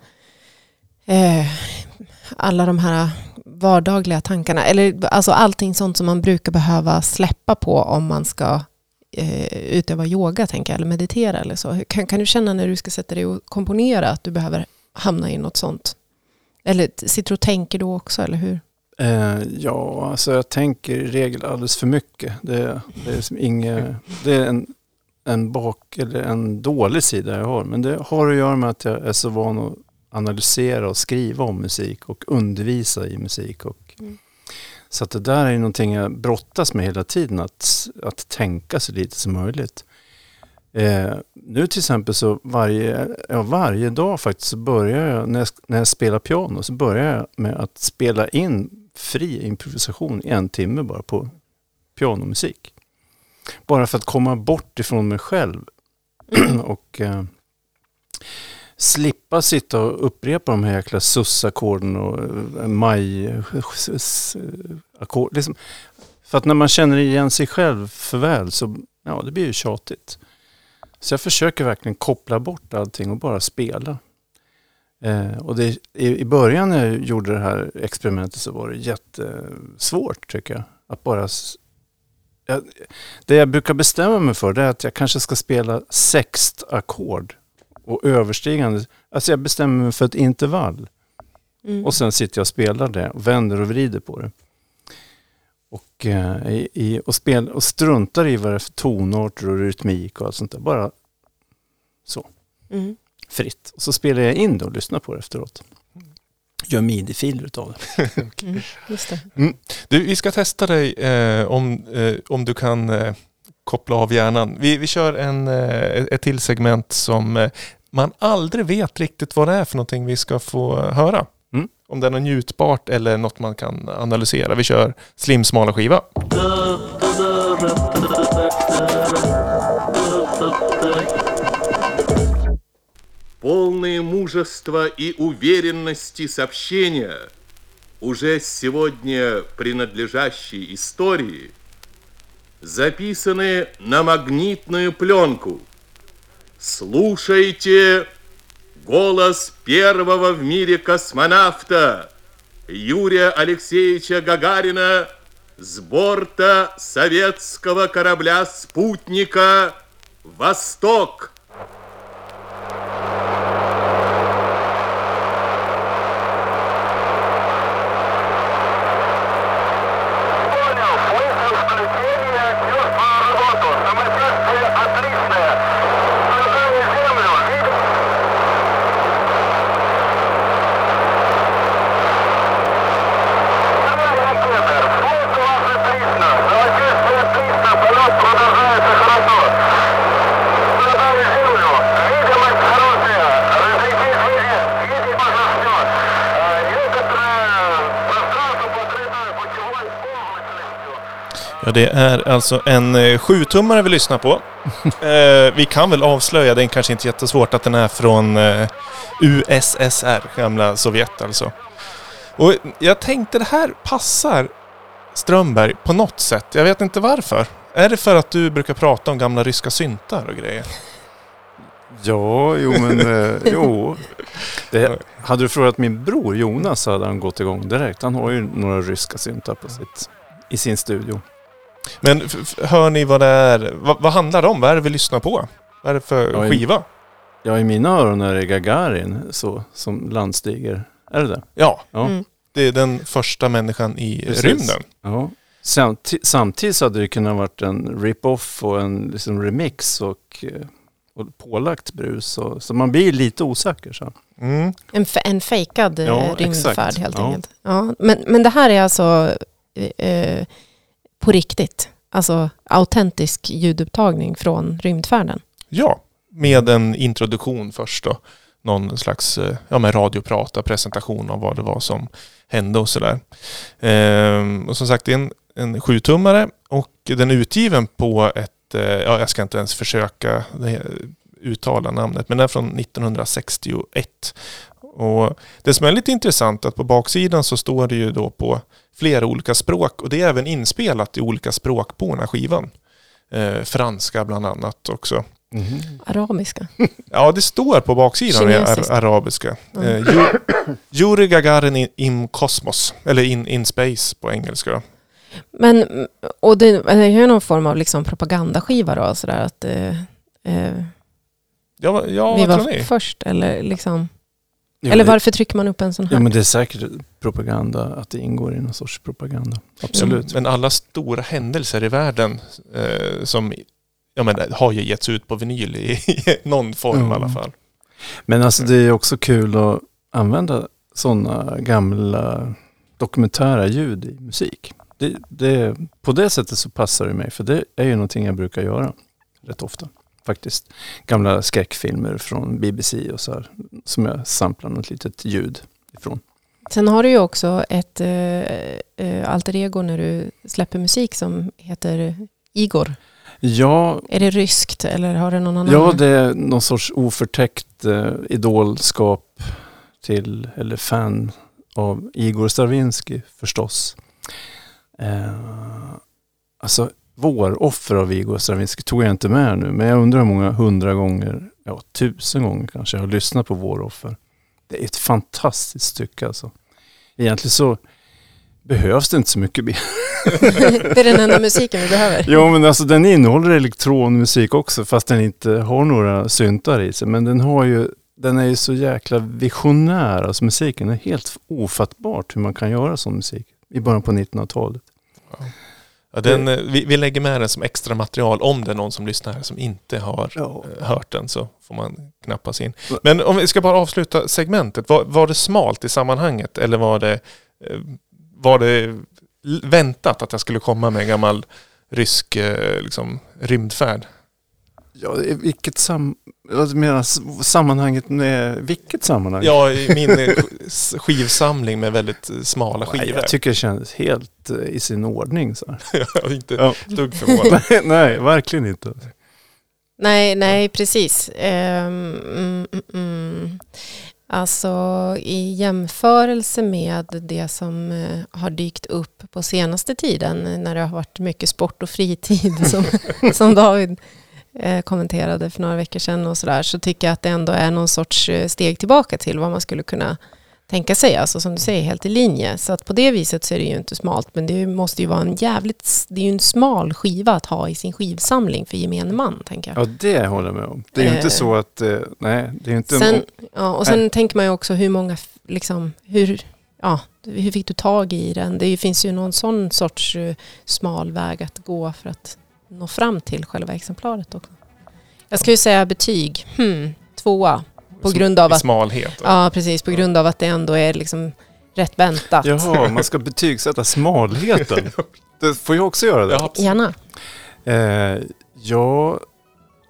eh, alla de här vardagliga tankarna. Eller alltså allting sånt som man brukar behöva släppa på om man ska eh, utöva yoga, tänker jag, eller meditera eller så. Kan, kan du känna när du ska sätta dig och komponera att du behöver hamna i något sånt? Eller sitter du och tänker då också, eller hur? Eh, ja, alltså jag tänker i regel alldeles för mycket. Det, det är, liksom inget, det är en en bak eller en dålig sida jag har. Men det har att göra med att jag är så van att analysera och skriva om musik och undervisa i musik. Och, mm. Så att det där är någonting jag brottas med hela tiden, att, att tänka så lite som möjligt. Eh, nu till exempel så varje, ja, varje dag faktiskt så börjar jag, när jag, när jag spelar piano, så börjar jag med att spela in fri improvisation i en timme bara på pianomusik. Bara för att komma bort ifrån mig själv (clears throat) och eh, slippa sitta och upprepa de här jäkla sussackorden och eh, maj-ackord. Liksom. För att när man känner igen sig själv för väl så ja, det blir ju tjatigt. Så jag försöker verkligen koppla bort allting och bara spela. Eh, och det, i, i början när jag gjorde det här experimentet så var det jättesvårt tycker jag. Att bara... Jag, det jag brukar bestämma mig för det är att jag kanske ska spela sext ackord och överstigande. Alltså jag bestämmer mig för ett intervall. Mm. Och sen sitter jag och spelar det och vänder och vrider på det. Och, eh, i, och, spel, och struntar i vad det är för tonarter och rytmik och allt sånt där. Bara så, Mm. fritt. Och så spelar jag in det och lyssnar på det efteråt. Gör midi-filer utav det. (laughs) Mm. Just det. Du, vi ska testa dig eh, om, eh, om du kan eh, koppla av hjärnan. Vi, vi kör en, eh, ett till segment som eh, man aldrig vet riktigt vad det är för någonting vi ska få höra. Mm. Om det är något njutbart eller något man kan analysera. Vi kör Slim smala skiva. полные мужества и уверенности сообщения, уже сегодня принадлежащей истории, записаны на магнитную пленку. Слушайте голос первого в мире космонавта Юрия Алексеевича Гагарина с борта советского корабля «Спутника Восток». Det är alltså en eh, sjutummare vi lyssnar på. (laughs) eh, vi kan väl avslöja, det är kanske inte jättesvårt, att den är från eh, USSR, gamla Sovjet alltså. Och jag tänkte det här passar Strömberg på något sätt. Jag vet inte varför. Är det för att du brukar prata om gamla ryska syntar och grejer? Ja, jo men eh, jo. Det, hade du frågat min bror Jonas så hade han gått igång direkt. Han har ju några ryska syntar på sitt, i sin studio. Men hör ni vad det är? Vad, vad handlar det om? Vad är det vi lyssnar på? Vad är det för Ja, i- skiva? Ja, i mina öron är det Gagarin så, som landstiger. Är det det? Ja, Ja. Mm. det är den första människan i Precis. rymden. ja. Samti- samtidigt så hade det kunnat varit en rip-off och en liksom remix och, eh, och pålagt brus. Och, så man blir lite osäker. Så. Mm. En, en fejkad eh, Ja, rymdfärd exakt. helt Ja. enkelt. Ja, men, men det här är alltså eh, på riktigt. Alltså autentisk ljudupptagning från rymdfärden. Ja, med en introduktion först då. Någon slags eh, ja, med radioprata, presentation av vad det var som hände och sådär. Ehm, och som sagt, det är en, en sjutummare och den är utgiven på ett, eh, ja jag ska inte ens försöka eh, uttala namnet, men den är från 1961. Och det som är lite intressant är att på baksidan så står det ju då på flera olika språk och det är även inspelat i olika språk på den här skivan. Eh, franska bland annat också. Arabiska. (laughs) Ja, det står på baksidan ar- arabiska. Mm. Eh, Yuri Gagarin in, in Cosmos, eller in, in Space på engelska. Men, och det, det är ju någon form av liksom propagandaskiva då, sådär att eh, eh, Ja, ja vi var först, eller liksom, Jo, eller det- varför trycker man upp en sån här? Ja men det är säkert propaganda, att det ingår i någon sorts propaganda. Absolut. Men alla stora händelser i världen eh, som ja, men, har ju getts ut på vinyl i, i (laughs) någon form Mm. i alla fall. Men alltså det är också kul att använda sådana gamla dokumentära ljud i musik. det, det, på det sättet så passar det mig. För det är ju någonting jag brukar göra rätt ofta. Faktiskt. Gamla skräckfilmer från BBC och så här. Som jag samplar något litet ljud ifrån. Sen har du ju också ett eh, alter ego när du släpper musik som heter Igor. Ja, Är det ryskt eller har det någon annan? ja, det är någon sorts oförtäckt eh, idolskap till, eller fan av Igor Stravinsky förstås. Eh, alltså, vår offer av Igor Stravinsky tog jag inte med nu, men jag undrar hur många hundra gånger, ja tusen gånger kanske, jag har lyssnat på vår offer. Det är ett fantastiskt stycke alltså. Egentligen så behövs det inte så mycket mer. (laughs) det är den enda musiken vi behöver. Jo men alltså den innehåller elektronmusik också fast den inte har några syntar i sig. Men den har ju, den är ju så jäkla visionär, alltså musiken är helt ofattbart hur man kan göra sån musik i början på 1900-talet. Ja, den, eh, vi, vi lägger med den som extra material om det är någon som lyssnar här som inte har Ja. eh, hört den så får man knappa sig in. Men om vi ska bara avsluta segmentet. Var, var det smalt i sammanhanget eller var det, eh, var det väntat att jag skulle komma med en gammal rysk liksom, rymdfärd? Ja, i vilket sam... Menar sammanhanget med vilket sammanhang? Ja, i min eh, skivsamling med väldigt eh, smala Nej, skivor. jag tycker det kändes helt eh, i sin ordning. Så. (laughs) jag är inte Ja. dugg förvånad. (laughs) nej, nej, verkligen inte. Nej, nej, precis. Ehm, mm, mm. Alltså i jämförelse med det som har dykt upp på senaste tiden när det har varit mycket sport och fritid som, (laughs) som David kommenterade för några veckor sedan och sådär så tycker jag att det ändå är någon sorts eh, steg tillbaka till vad man skulle kunna tänka sig. Alltså som du säger, helt i linje. Så att på det viset så är det ju inte smalt men det måste ju vara en jävligt, det är ju en smal skiva att ha i sin skivsamling för gemene man tänker jag. Ja, det håller jag med om. Det är ju Eh. inte så att, eh, nej, det är inte... Sen, ja, och sen tänker man ju också hur många, liksom, hur, ja, hur fick du tag i den? Det finns ju någon sån sorts eh, smal väg att gå för att nå fram till själva exemplaret också. Jag ska ju säga betyg, hmm, tvåa. På Som- grund av att, Smalhet. va? ja precis, på grund av att det ändå är liksom rätt väntat. Jaha, man ska betygsätta smalheten. (laughs) Det får jag också göra det? Ja. Gärna. Eh, ja,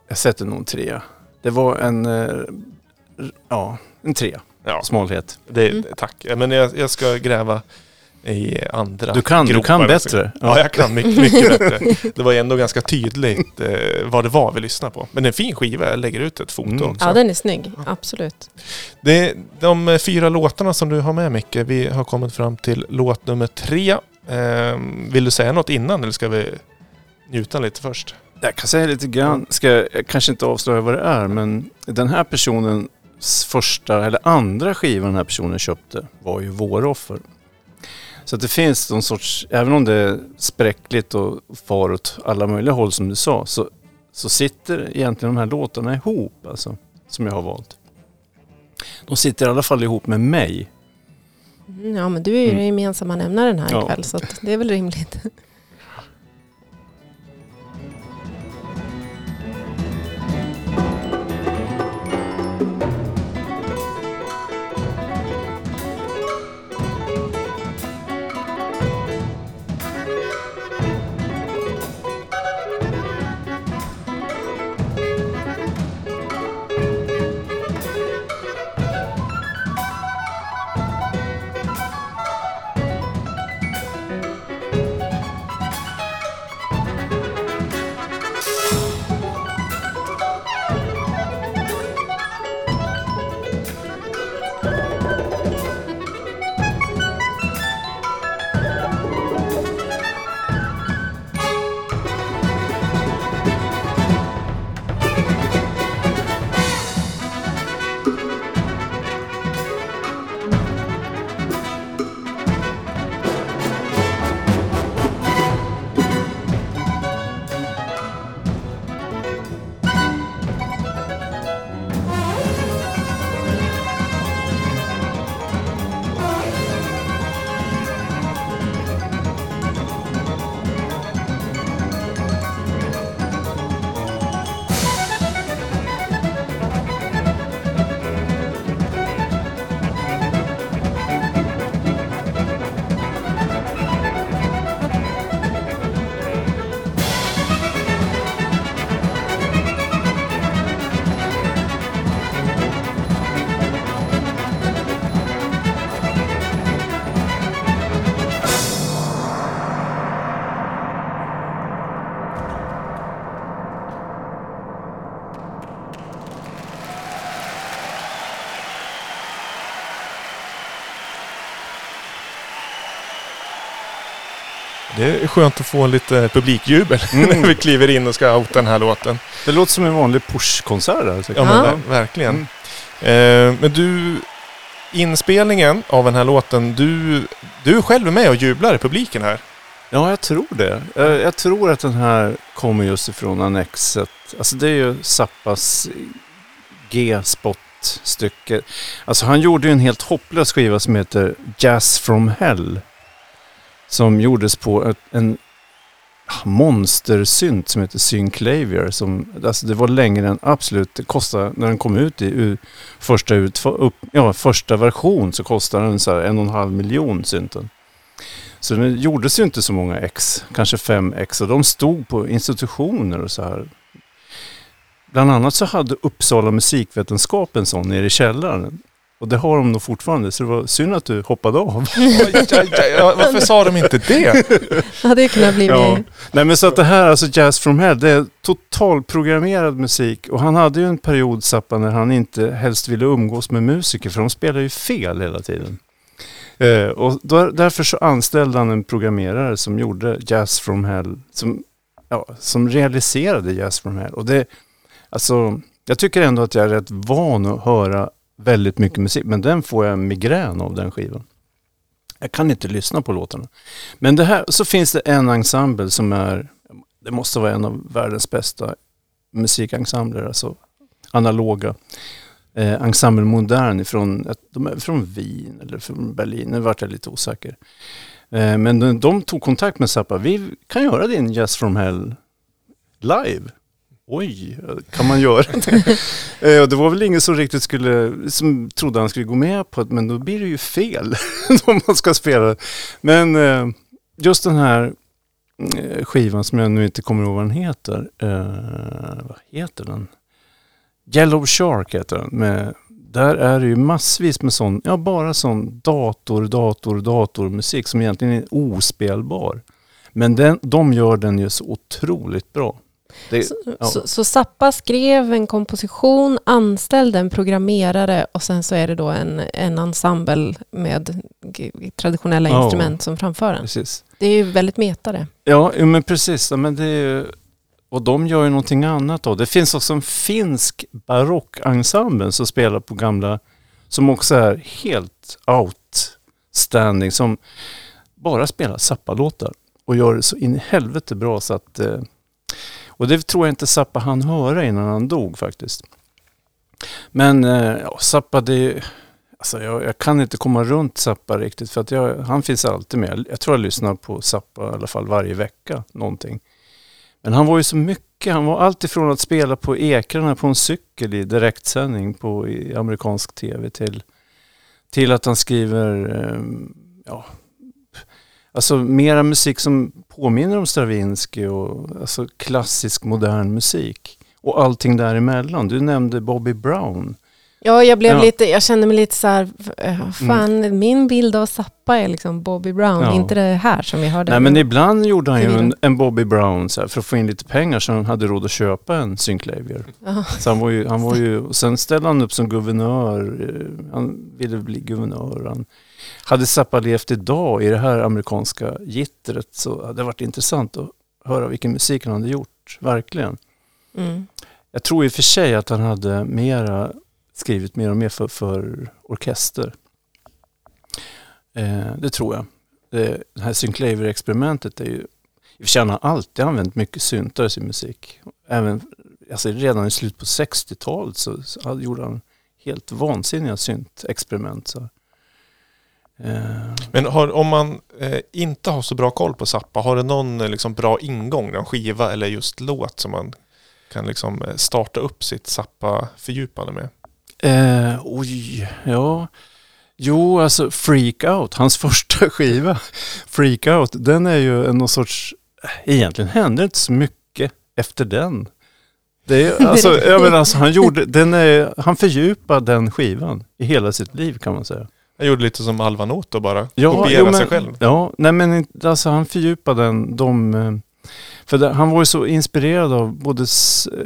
jag sätter nog en trea. Det var en, eh, ja, en trea. Ja, Smalhet. det, Mm. tack. Men jag, jag ska gräva i andra Du kan, du gropar kan också. bättre. Ja, jag kan mycket, mycket bättre. Det var ändå ganska tydligt eh, vad det var vi lyssnade på. Men det är en fin skiva, jag lägger ut ett foto Mm. också. Ja, den är snygg. Absolut. Det, de eh, fyra låtarna som du har med Micke, vi har kommit fram till låt nummer tre. Eh, vill du säga något innan eller ska vi njuta lite först? Jag kan säga lite grann, ska jag, jag kanske inte avslöja vad det är, men den här personens första eller andra skiva den här personen köpte var ju Våroffer. Så att det finns någon sorts, även om det är spräckligt och far åt alla möjliga håll som du sa, så, så sitter egentligen de här låtarna ihop, alltså, som jag har valt. De sitter i alla fall ihop med mig. Mm, Ja, men du är ju Mm. den gemensamma nämnaren här Ja. ikväll, så att det är väl rimligt. (laughs) Det är skönt att få lite publikjubel (laughs) Mm. när vi kliver in och ska outa den här låten. Det låter som en vanlig Push-konsert där. Ja, men Ja. verkligen. Mm. Eh, men du, inspelningen av den här låten, du, du är själv med och jublar i publiken här. Ja, jag tror det. Jag, jag tror att den här kommer just ifrån Annexet. Alltså det är ju Zappas G-spot-stycke. Alltså han gjorde ju en helt hopplös skiva som heter Jazz from Hell. Som gjordes på ett, en monstersynt som heter Synclavier. Som, alltså det var längre än absolut, det kostade, när den kom ut i u, första, ut, upp, ja, första version så kostade den så här en och en halv miljon synten. Så det gjordes ju inte så många ex, kanske fem ex och de stod på institutioner och så här. Bland annat så hade Uppsala musikvetenskap en sån nere i källaren. Och det har de nog fortfarande, så det var synd att du hoppade av. (laughs) Varför sa de inte det? (laughs) hade ju kunnat bli Ja. Nej men så att det här, alltså Jazz from Hell, det är totalprogrammerad musik. Och han hade ju en period, Zappa, när han inte helst ville umgås med musiker, för de spelar ju fel hela tiden. Eh, och då, därför så anställde han en programmerare som gjorde Jazz from Hell, som, ja, som realiserade Jazz from Hell. Och det, alltså, jag tycker ändå att jag är rätt van att höra väldigt mycket musik, men den får jag migrän av den skivan. Jag kan inte lyssna på låtarna. Men det här, så finns det en ensemble som är, det måste vara en av världens bästa musikensembler, alltså analoga. Eh, ensemble Modern från, de är från Wien eller från Berlin, nu vart jag lite osäker. Eh, men de, de tog kontakt med Zappa, vi kan göra din Jazz from Hell live. Oj, kan man göra det? (laughs) Eh, och det var väl ingen som riktigt skulle, som trodde han skulle gå med på det, men då blir det ju fel (laughs) om man ska spela. Men eh, just den här eh, skivan som jag nu inte kommer ihåg vad den heter. Vad heter den? Yellow Shark heter den. Med, där är det ju massvis med sån, ja bara sån dator, dator, datormusik som egentligen är ospelbar. Men den, de gör den ju så otroligt bra. Det, ja. Så, så Zappa skrev en komposition, anställde en programmerare och sen så är det då en, en ensemble med traditionella Ja. instrument som framför den. Precis. Det är ju väldigt meta det. Ja, men precis. Men det ju, och de gör ju någonting annat då. Det finns också en finsk barockensemble som spelar på gamla, som också är helt outstanding, som bara spelar Zappa-låtar och gör det så in i helvete bra så att eh, och det tror jag inte Zappa han höra innan han dog faktiskt. Men eh, ja, Zappa det är Alltså jag, jag kan inte komma runt Zappa riktigt för att jag, han finns alltid med. Jag tror jag lyssnar på Zappa i alla fall varje vecka någonting. Men han var ju så mycket. Han var alltifrån att spela på ekrarna på en cykel i direktsändning på i amerikansk tv till, till att han skriver eh, ja, alltså mera musik som påminner om Stravinsky och alltså klassisk modern musik. Och allting däremellan. Du nämnde Bobby Brown. Ja, jag, blev Ja. lite, jag kände mig lite så här, eh, fan, min bild av Zappa är liksom Bobby Brown, Ja. inte det här som vi hörde. Nej men ibland gjorde han ju en, en Bobby Brown så här, för att få in lite pengar så han hade råd att köpa en Synclavier. Ja. Så han var ju, han var ju, (laughs) sen ställde han upp som guvernör, eh, han ville bli guvernör. Han, hade Zappa levt idag i det här amerikanska gittret så hade det varit intressant att höra vilken musik han hade gjort, verkligen. Mm. Jag tror i och för sig att han hade mera, skrivit mer och mer för, för orkester. Eh, det tror jag. Det, det här Synclaver-experimentet är ju, i och har alltid använt mycket syntar i sin musik. Även, alltså redan i slutet på 60-talet så, så gjorde han helt vansinniga syntexperiment. Så. Eh, Men har, om man eh, inte har så bra koll på Zappa, har det någon eh, liksom, bra ingång, någon skiva eller just låt som man kan liksom, eh, starta upp sitt Zappa-fördjupande med? Eh, oj, ja. Jo, alltså Freak Out, hans (laughs) första skiva, Freak Out, den är ju en någon sorts, egentligen hände inte så mycket efter den. Det är, (laughs) alltså, jag menar, alltså, han, gjorde, den är, han fördjupade den skivan i hela sitt liv kan man säga. Jag gjorde lite som Alva Noto bara, Ja, kopiera jo, men- sig själv. Ja, nej men alltså, han fördjupade den, de, eh, för det, han var ju så inspirerad av både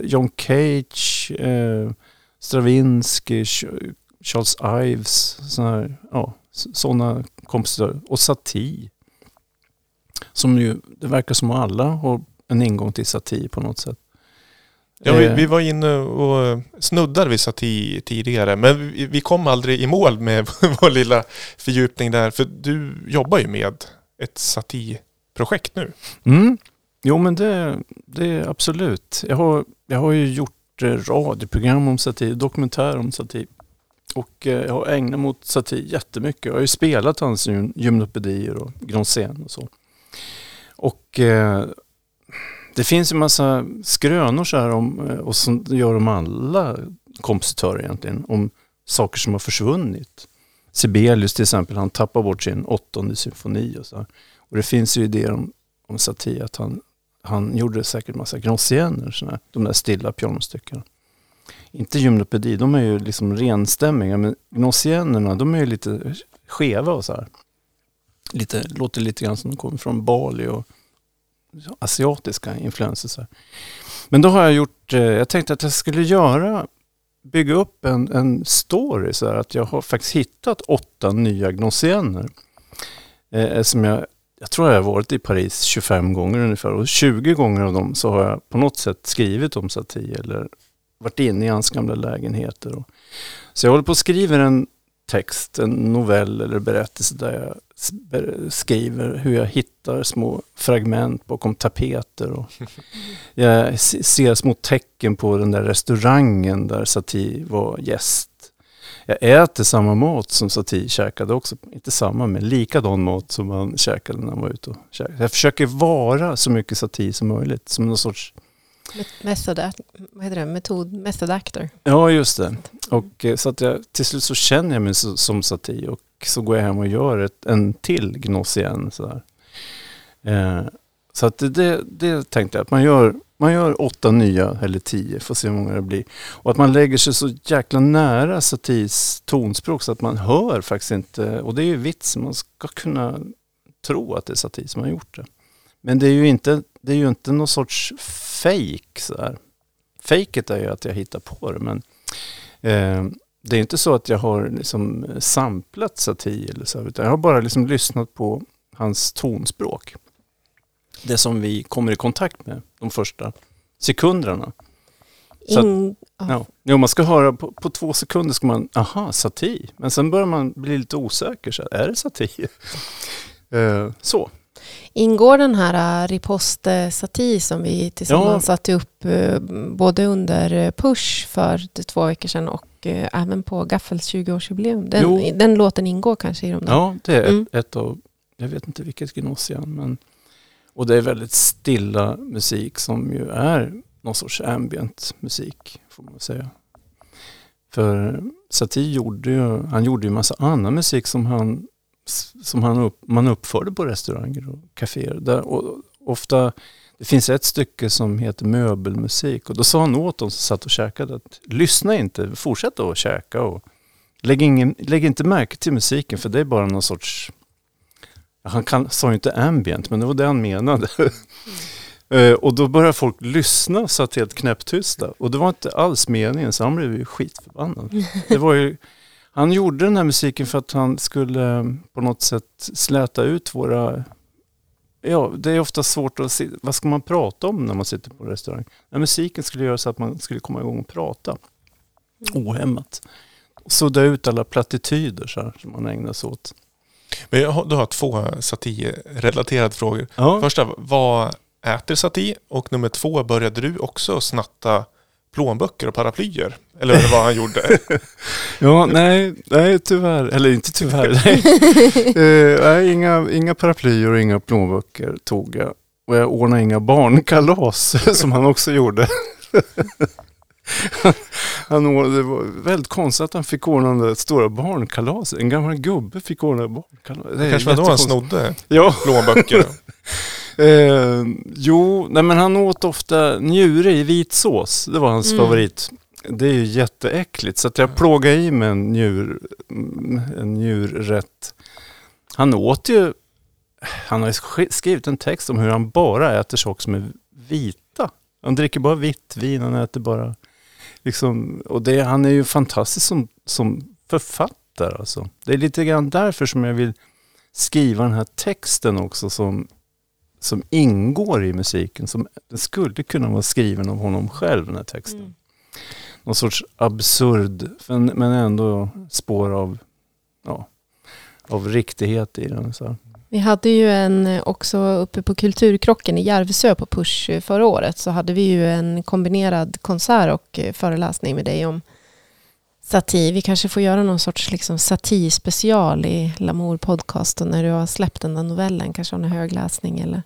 John Cage, eh, Stravinsky, Ch- Charles Ives, såna här, ja, s- sådana kompositörer. Och Satie. Som ju, det verkar som att alla har en ingång till satir på något sätt. Ja, vi, Eh, vi var inne och snuddade vid satir tidigare, men vi, vi kom aldrig i mål med (laughs) vår lilla fördjupning där. För du jobbar ju med ett satirprojekt nu. Mm. Jo men det, det är absolut. Jag har, jag har ju gjort gjort radioprogram om satir, dokumentär om satir. Och eh, jag har ägnat mot satir jättemycket. Jag har ju spelat hans gymnopedier och Gronsen och så. Och eh, det finns ju massa skrönor så här om, eh, och som gör de alla kompositörer egentligen, om saker som har försvunnit. Sibelius till exempel, han tappar bort sin åttonde symfoni och så. här. Och det finns ju idéer om, om satir att han, han gjorde säkert massa gransienner, såna de där stilla pianostyckena. Inte gymnopedi, de är ju liksom renstämmiga, men gnossiennerna de är ju lite skeva och så här. Lite, låter lite grann som de kommer från Bali och asiatiska influenser. Så här. Men då har jag gjort, eh, jag tänkte att jag skulle göra, bygga upp en, en story så här, att jag har faktiskt hittat åtta nya gnossienner. Eh, som jag, jag tror jag har varit i Paris 25 gånger ungefär och 20 gånger av dem så har jag på något sätt skrivit om satir eller varit inne i hans gamla lägenheter. Och, så jag håller på och skriver en text, en novell eller berättelse där jag skriver hur jag hittar små fragment bakom tapeter. Och (laughs) jag se- ser små tecken på den där restaurangen där Satie var gäst. Jag äter samma mat som Satie käkade också. Inte samma, men likadan mat som han käkade när han var ute och käkade. Jag försöker vara så mycket Satie som möjligt. Som någon sorts Met- Method, vad heter det? Metod, method actor. Ja, just det. Och eh, så att jag, till slut så känner jag mig så, som Satie och så går jag hem och gör ett, en till gnoss igen. Så. Eh, så att det, det, det tänkte jag, att man gör, man gör åtta nya eller tio, får se hur många det blir. Och att man lägger sig så jäkla nära Satis tonspråk så att man hör faktiskt inte, och det är ju vits, man ska kunna tro att det är Satie som har gjort det. Men det är ju inte, det är ju inte någon sorts fake så här. Fejket är ju att jag hittar på det, men eh, det är inte så att jag har liksom samplat Satie eller så, utan jag har bara liksom lyssnat på hans tonspråk. Det som vi kommer i kontakt med de första sekunderna. Så att- In, ja. Ja. Jo, man ska höra på, på två sekunder ska man, aha, Satie. Men sen börjar man bli lite osäker, så är det Satie? (laughs) eh, så. Ingår den här äh, riposte satir som vi tillsammans satte upp eh, både under Push för två veckor sedan och eh, även på Gaffels 20-årsjubileum. Den, den låten ingår kanske i de där. Ja, det är Mm. ett, ett av, jag vet inte vilket Gnossian, men och det är väldigt stilla musik som ju är någon sorts ambient musik, får man säga. För Satie gjorde ju, han gjorde ju massa annan musik som han, som han upp, man uppförde på restauranger och kaféer. Där, och ofta, det finns ett stycke som heter möbelmusik och då sa han åt de som satt och käkade att lyssna inte, fortsätt att käka och lägg, ingen, lägg inte märke till musiken för det är bara någon sorts, han kan, sa ju inte ambient men det var det han menade. (laughs) Eh, och då började folk lyssna och satt helt knäpptysta. Och det var inte alls meningen så han blev ju skitförbannad. (laughs) Det var ju, han gjorde den här musiken för att han skulle eh, på något sätt släta ut våra... Ja, det är ofta svårt att se, vad ska man prata om när man sitter på restaurang? Ja, musiken skulle göra så att man skulle komma igång och prata ohämmat. Sudda ut alla plattityder så här, som man ägnar sig åt. Men jag har, du har två satirrelaterade frågor. Ja. Första, vad äter satir? Och nummer två, började du också snatta plånböcker och paraplyer? Eller vad han gjorde? (laughs) Ja, nej, nej tyvärr. Eller inte tyvärr. Nej, (laughs) Eh, nej inga, inga paraplyer och inga plånböcker tog jag. Och jag ordnade inga barnkalas (laughs) som han också gjorde. Han ordnade, det var väldigt konstigt att han fick ordna det stora barnkalaset. En gammal gubbe fick ordna barnkalas. Det Kanske var då han snodde Ja, plånböcker. (laughs) Eh, jo, nej men han åt ofta njure i vit sås. Det var hans Mm. favorit. Det är ju jätteäckligt så att jag plågade i mig en, njur, en njurrätt. Han åt ju, han har sk- skrivit en text om hur han bara äter saker som är vita. Han dricker bara vitt vin, han äter bara liksom, och det, han är ju fantastisk som, som författare alltså. Det är lite grann därför som jag vill skriva den här texten också som som ingår i musiken. Som, den skulle kunna vara skriven av honom själv den här texten. Mm. Någon sorts absurd men, ändå spår av, ja, av riktighet i den. Så. Vi hade ju en eh, också uppe på Kulturkrocken i Järvsö på Push eh, förra året så hade vi ju en kombinerad konsert och eh, föreläsning med dig om satir. Vi kanske får göra någon sorts liksom satirspecial i Lamour podcast och när du har släppt den där novellen, kanske har en högläsning eller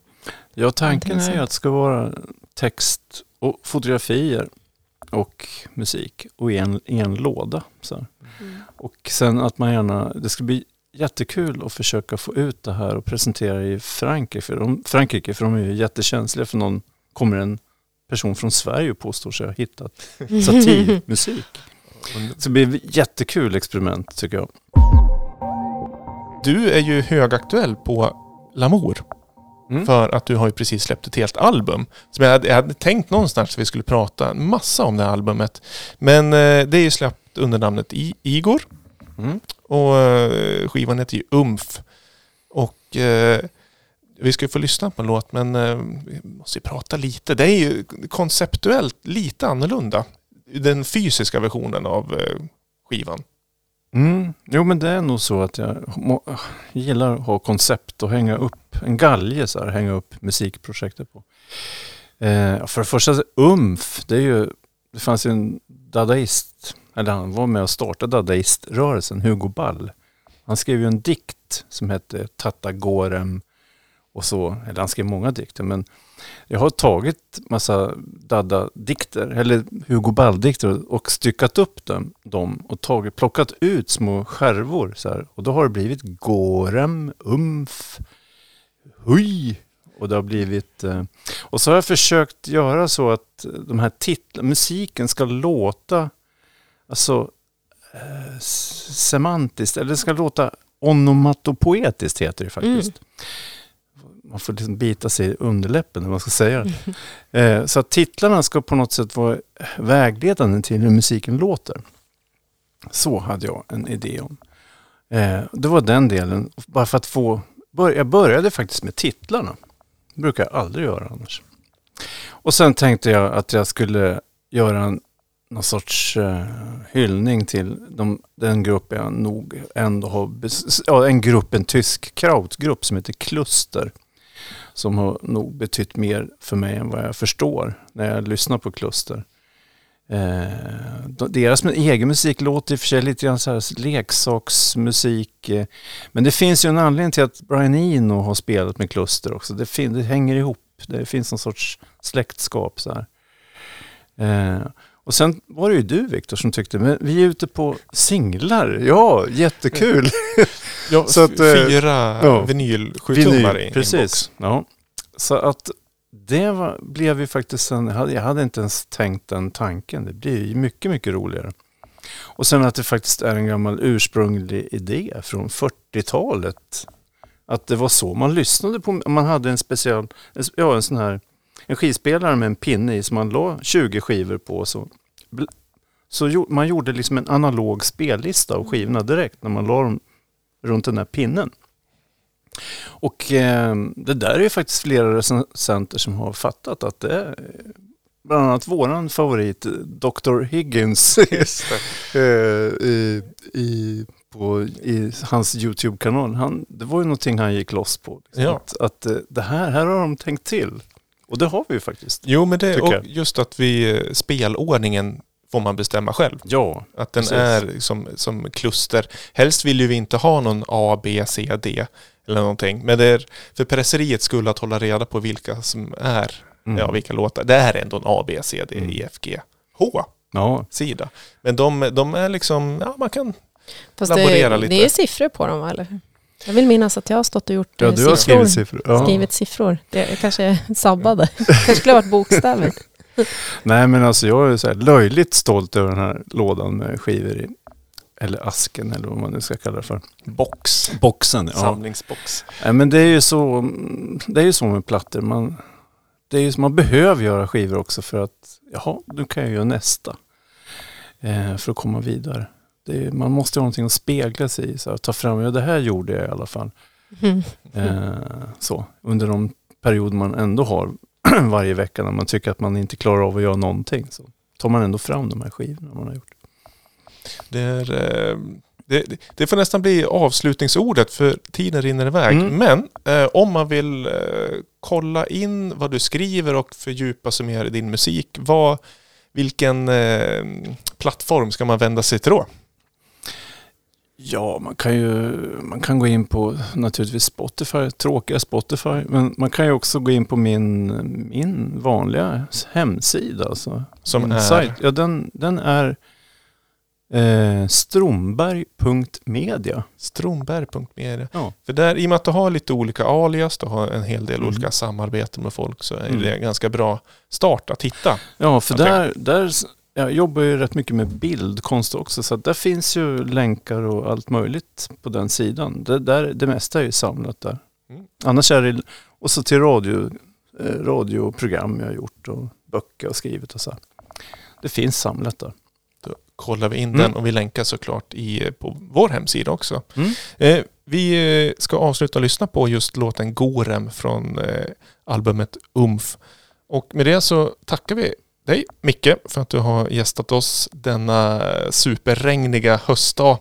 Ja, tanken är ju att det ska vara text och fotografier och musik och i en, i en låda. Så. här. Och sen att man gärna, det ska bli jättekul att försöka få ut det här och presentera i Frankrike. För de, Frankrike, för de är ju jättekänsliga för någon, kommer en person från Sverige och påstår sig ha hittat satirmusik. Så det blir ett jättekul experiment tycker jag. Du är ju högaktuell på Lamour. Mm. För att du har ju precis släppt ett helt album. Som jag hade, jag hade tänkt någonstans att vi skulle prata en massa om det här albumet. Men eh, det är ju släppt under namnet I, Igor. Mm. Och eh, skivan heter ju Umf. Och eh, vi ska ju få lyssna på en låt men eh, vi måste ju prata lite. Det är ju konceptuellt lite annorlunda. Den fysiska versionen av eh, skivan. Mm. Jo men det är nog så att jag må, gillar att ha koncept och hänga upp en galge så här, hänga upp musikprojektet på. Eh, för det första, UMF, det är ju, det fanns ju en dadaist, eller han var med och startade dadaiströrelsen, Hugo Ball. Han skrev ju en dikt som hette Tatta Gorem och så, eller han skrev många dikter men jag har tagit massa Dada-dikter, eller Hugo Ball-dikter och styckat upp dem, dem och tagit, plockat ut små skärvor så här. Och då har det blivit Gorem, Umf, Huj. och det har blivit... Eh, och så har jag försökt göra så att de här titlarna, musiken ska låta alltså eh, semantiskt, eller det ska låta onomatopoetiskt heter det faktiskt. Man får liksom bita sig i underläppen när man ska säga det. Eh, så att titlarna ska på något sätt vara vägledande till hur musiken låter. Så hade jag en idé om. Eh, det var den delen, bara för att få... Bör, jag började faktiskt med titlarna. Det brukar jag aldrig göra annars. Och sen tänkte jag att jag skulle göra en, någon sorts uh, hyllning till de, den grupp jag nog ändå har... Ja, en grupp, en tysk krautgrupp som heter Kluster som har nog betytt mer för mig än vad jag förstår när jag lyssnar på Kluster. Eh, deras egen musik låter i och för sig lite grann så här leksaksmusik. Eh, men det finns ju en anledning till att Brian Eno har spelat med Kluster också. Det, fin- det hänger ihop. Det finns någon sorts släktskap så här. Eh, och sen var det ju du Viktor som tyckte, men vi är ute på singlar. Ja, jättekul. Ja, (laughs) Så att, eh, fyra ja. vinyl 7-tummare i. Precis. Ja. Så att det var, blev ju faktiskt en, jag hade, jag hade inte ens tänkt den tanken. Det blir ju mycket, mycket roligare. Och sen att det faktiskt är en gammal ursprunglig idé från 40-talet. Att det var så man lyssnade på, man hade en speciell, ja en sån här, en skivspelare med en pinne i som man la 20 skivor på. Så, så man gjorde liksom en analog spellista av skivorna direkt när man la dem runt den här pinnen. Och eh, det där är ju faktiskt flera recensenter som har fattat att det är bland annat våran favorit Dr. Higgins (laughs) (laughs) eh, i, i, på, i hans YouTube-kanal. Han, det var ju någonting han gick loss på. Liksom. Ja. Att, att eh, det här, här har de tänkt till. Och det har vi ju faktiskt. Jo, men det och jag. just att vi eh, spelordningen får man bestämma själv. Ja, Att den Precis. är som, som kluster. Helst vill ju vi inte ha någon A, B, C, D eller någonting. Men det är för presseriets skull att hålla reda på vilka som är, Mm. ja vilka låtar. Det här är ändå en A, B, C, D, Mm. E, F, G, H ja. sida. Men de, de är liksom, ja man kan, Fast Laborera det, lite. det är siffror på dem, eller? Jag vill minnas att jag har stått och gjort ja eh, du har siffror. skrivit siffror. Ja. Skrivit siffror. Det jag kanske (laughs) sabbade. kanske skulle ha varit bokstäver. (laughs) Nej men alltså jag är så här löjligt stolt över den här lådan med skivor i. Eller asken eller vad man nu ska kalla det för. box, Boxen, ja. samlingsbox. Nej, men det är ju så, det är ju så med plattor. Man, det är ju, så- man behöver göra skivor också för att, jaha, nu kan jag göra nästa. Eh, för att komma vidare. Det man måste ha någonting att spegla sig i. Så här, ta fram, ja det här gjorde jag i alla fall. Mm. Eh, så, under de period man ändå har (clears throat) varje vecka när man tycker att man inte klarar av att göra någonting. Så tar man ändå fram de här skivorna man har gjort. Det, är, eh, det, det får nästan bli avslutningsordet för tiden rinner iväg. Mm. Men eh, om man vill eh, kolla in vad du skriver och fördjupa sig mer i din musik, vad, vilken eh, plattform ska man vända sig till då? Ja, man kan ju man kan gå in på naturligtvis Spotify, tråkiga Spotify, men man kan ju också gå in på min, min vanliga hemsida. Alltså. Som min är? sajt. Ja, den, den är eh, stromberg.media. Stromberg.media. Ja. För där, i och med att du har lite olika alias, du har en hel del Mm. olika samarbeten med folk så är Mm. det en ganska bra start att hitta. Ja, för där, där jag jobbar ju rätt mycket med bildkonst också, så där finns ju länkar och allt möjligt på den sidan. Det, där, det mesta är ju samlat där. Mm. Annars är det, och så till radio, eh, radioprogram jag har gjort och böcker och skrivit och så. här. Det finns samlat där. Då kollar vi in Mm. den och vi länkar såklart i, på vår hemsida också. Mm. Eh, vi eh, ska avsluta och lyssna på just låten Gorem från eh, albumet Umf. Och med det så tackar vi dig Micke för att du har gästat oss denna superregniga höstdag.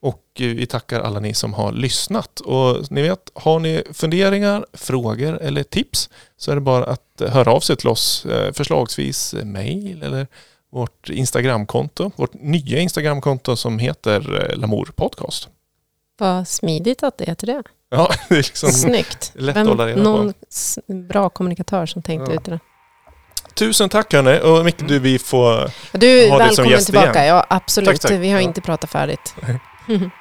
Och eh, vi tackar alla ni som har lyssnat. Och ni vet, har ni funderingar, frågor eller tips så är det bara att höra av sig till oss. Eh, förslagsvis mail eller vårt Instagramkonto. Vårt nya Instagramkonto som heter eh, Lamour Podcast. Vad smidigt att det heter det. Ja, (laughs) det är liksom Snyggt. lätt att hålla reda på. någon bra kommunikatör som tänkte Ja. ut det. Tusen tack hörni. Och Micke, du, vi får... Du är Ha dig som välkommen gäst tillbaka. igen. Ja, absolut. Tack, tack. Vi har Ja. inte pratat färdigt. (laughs)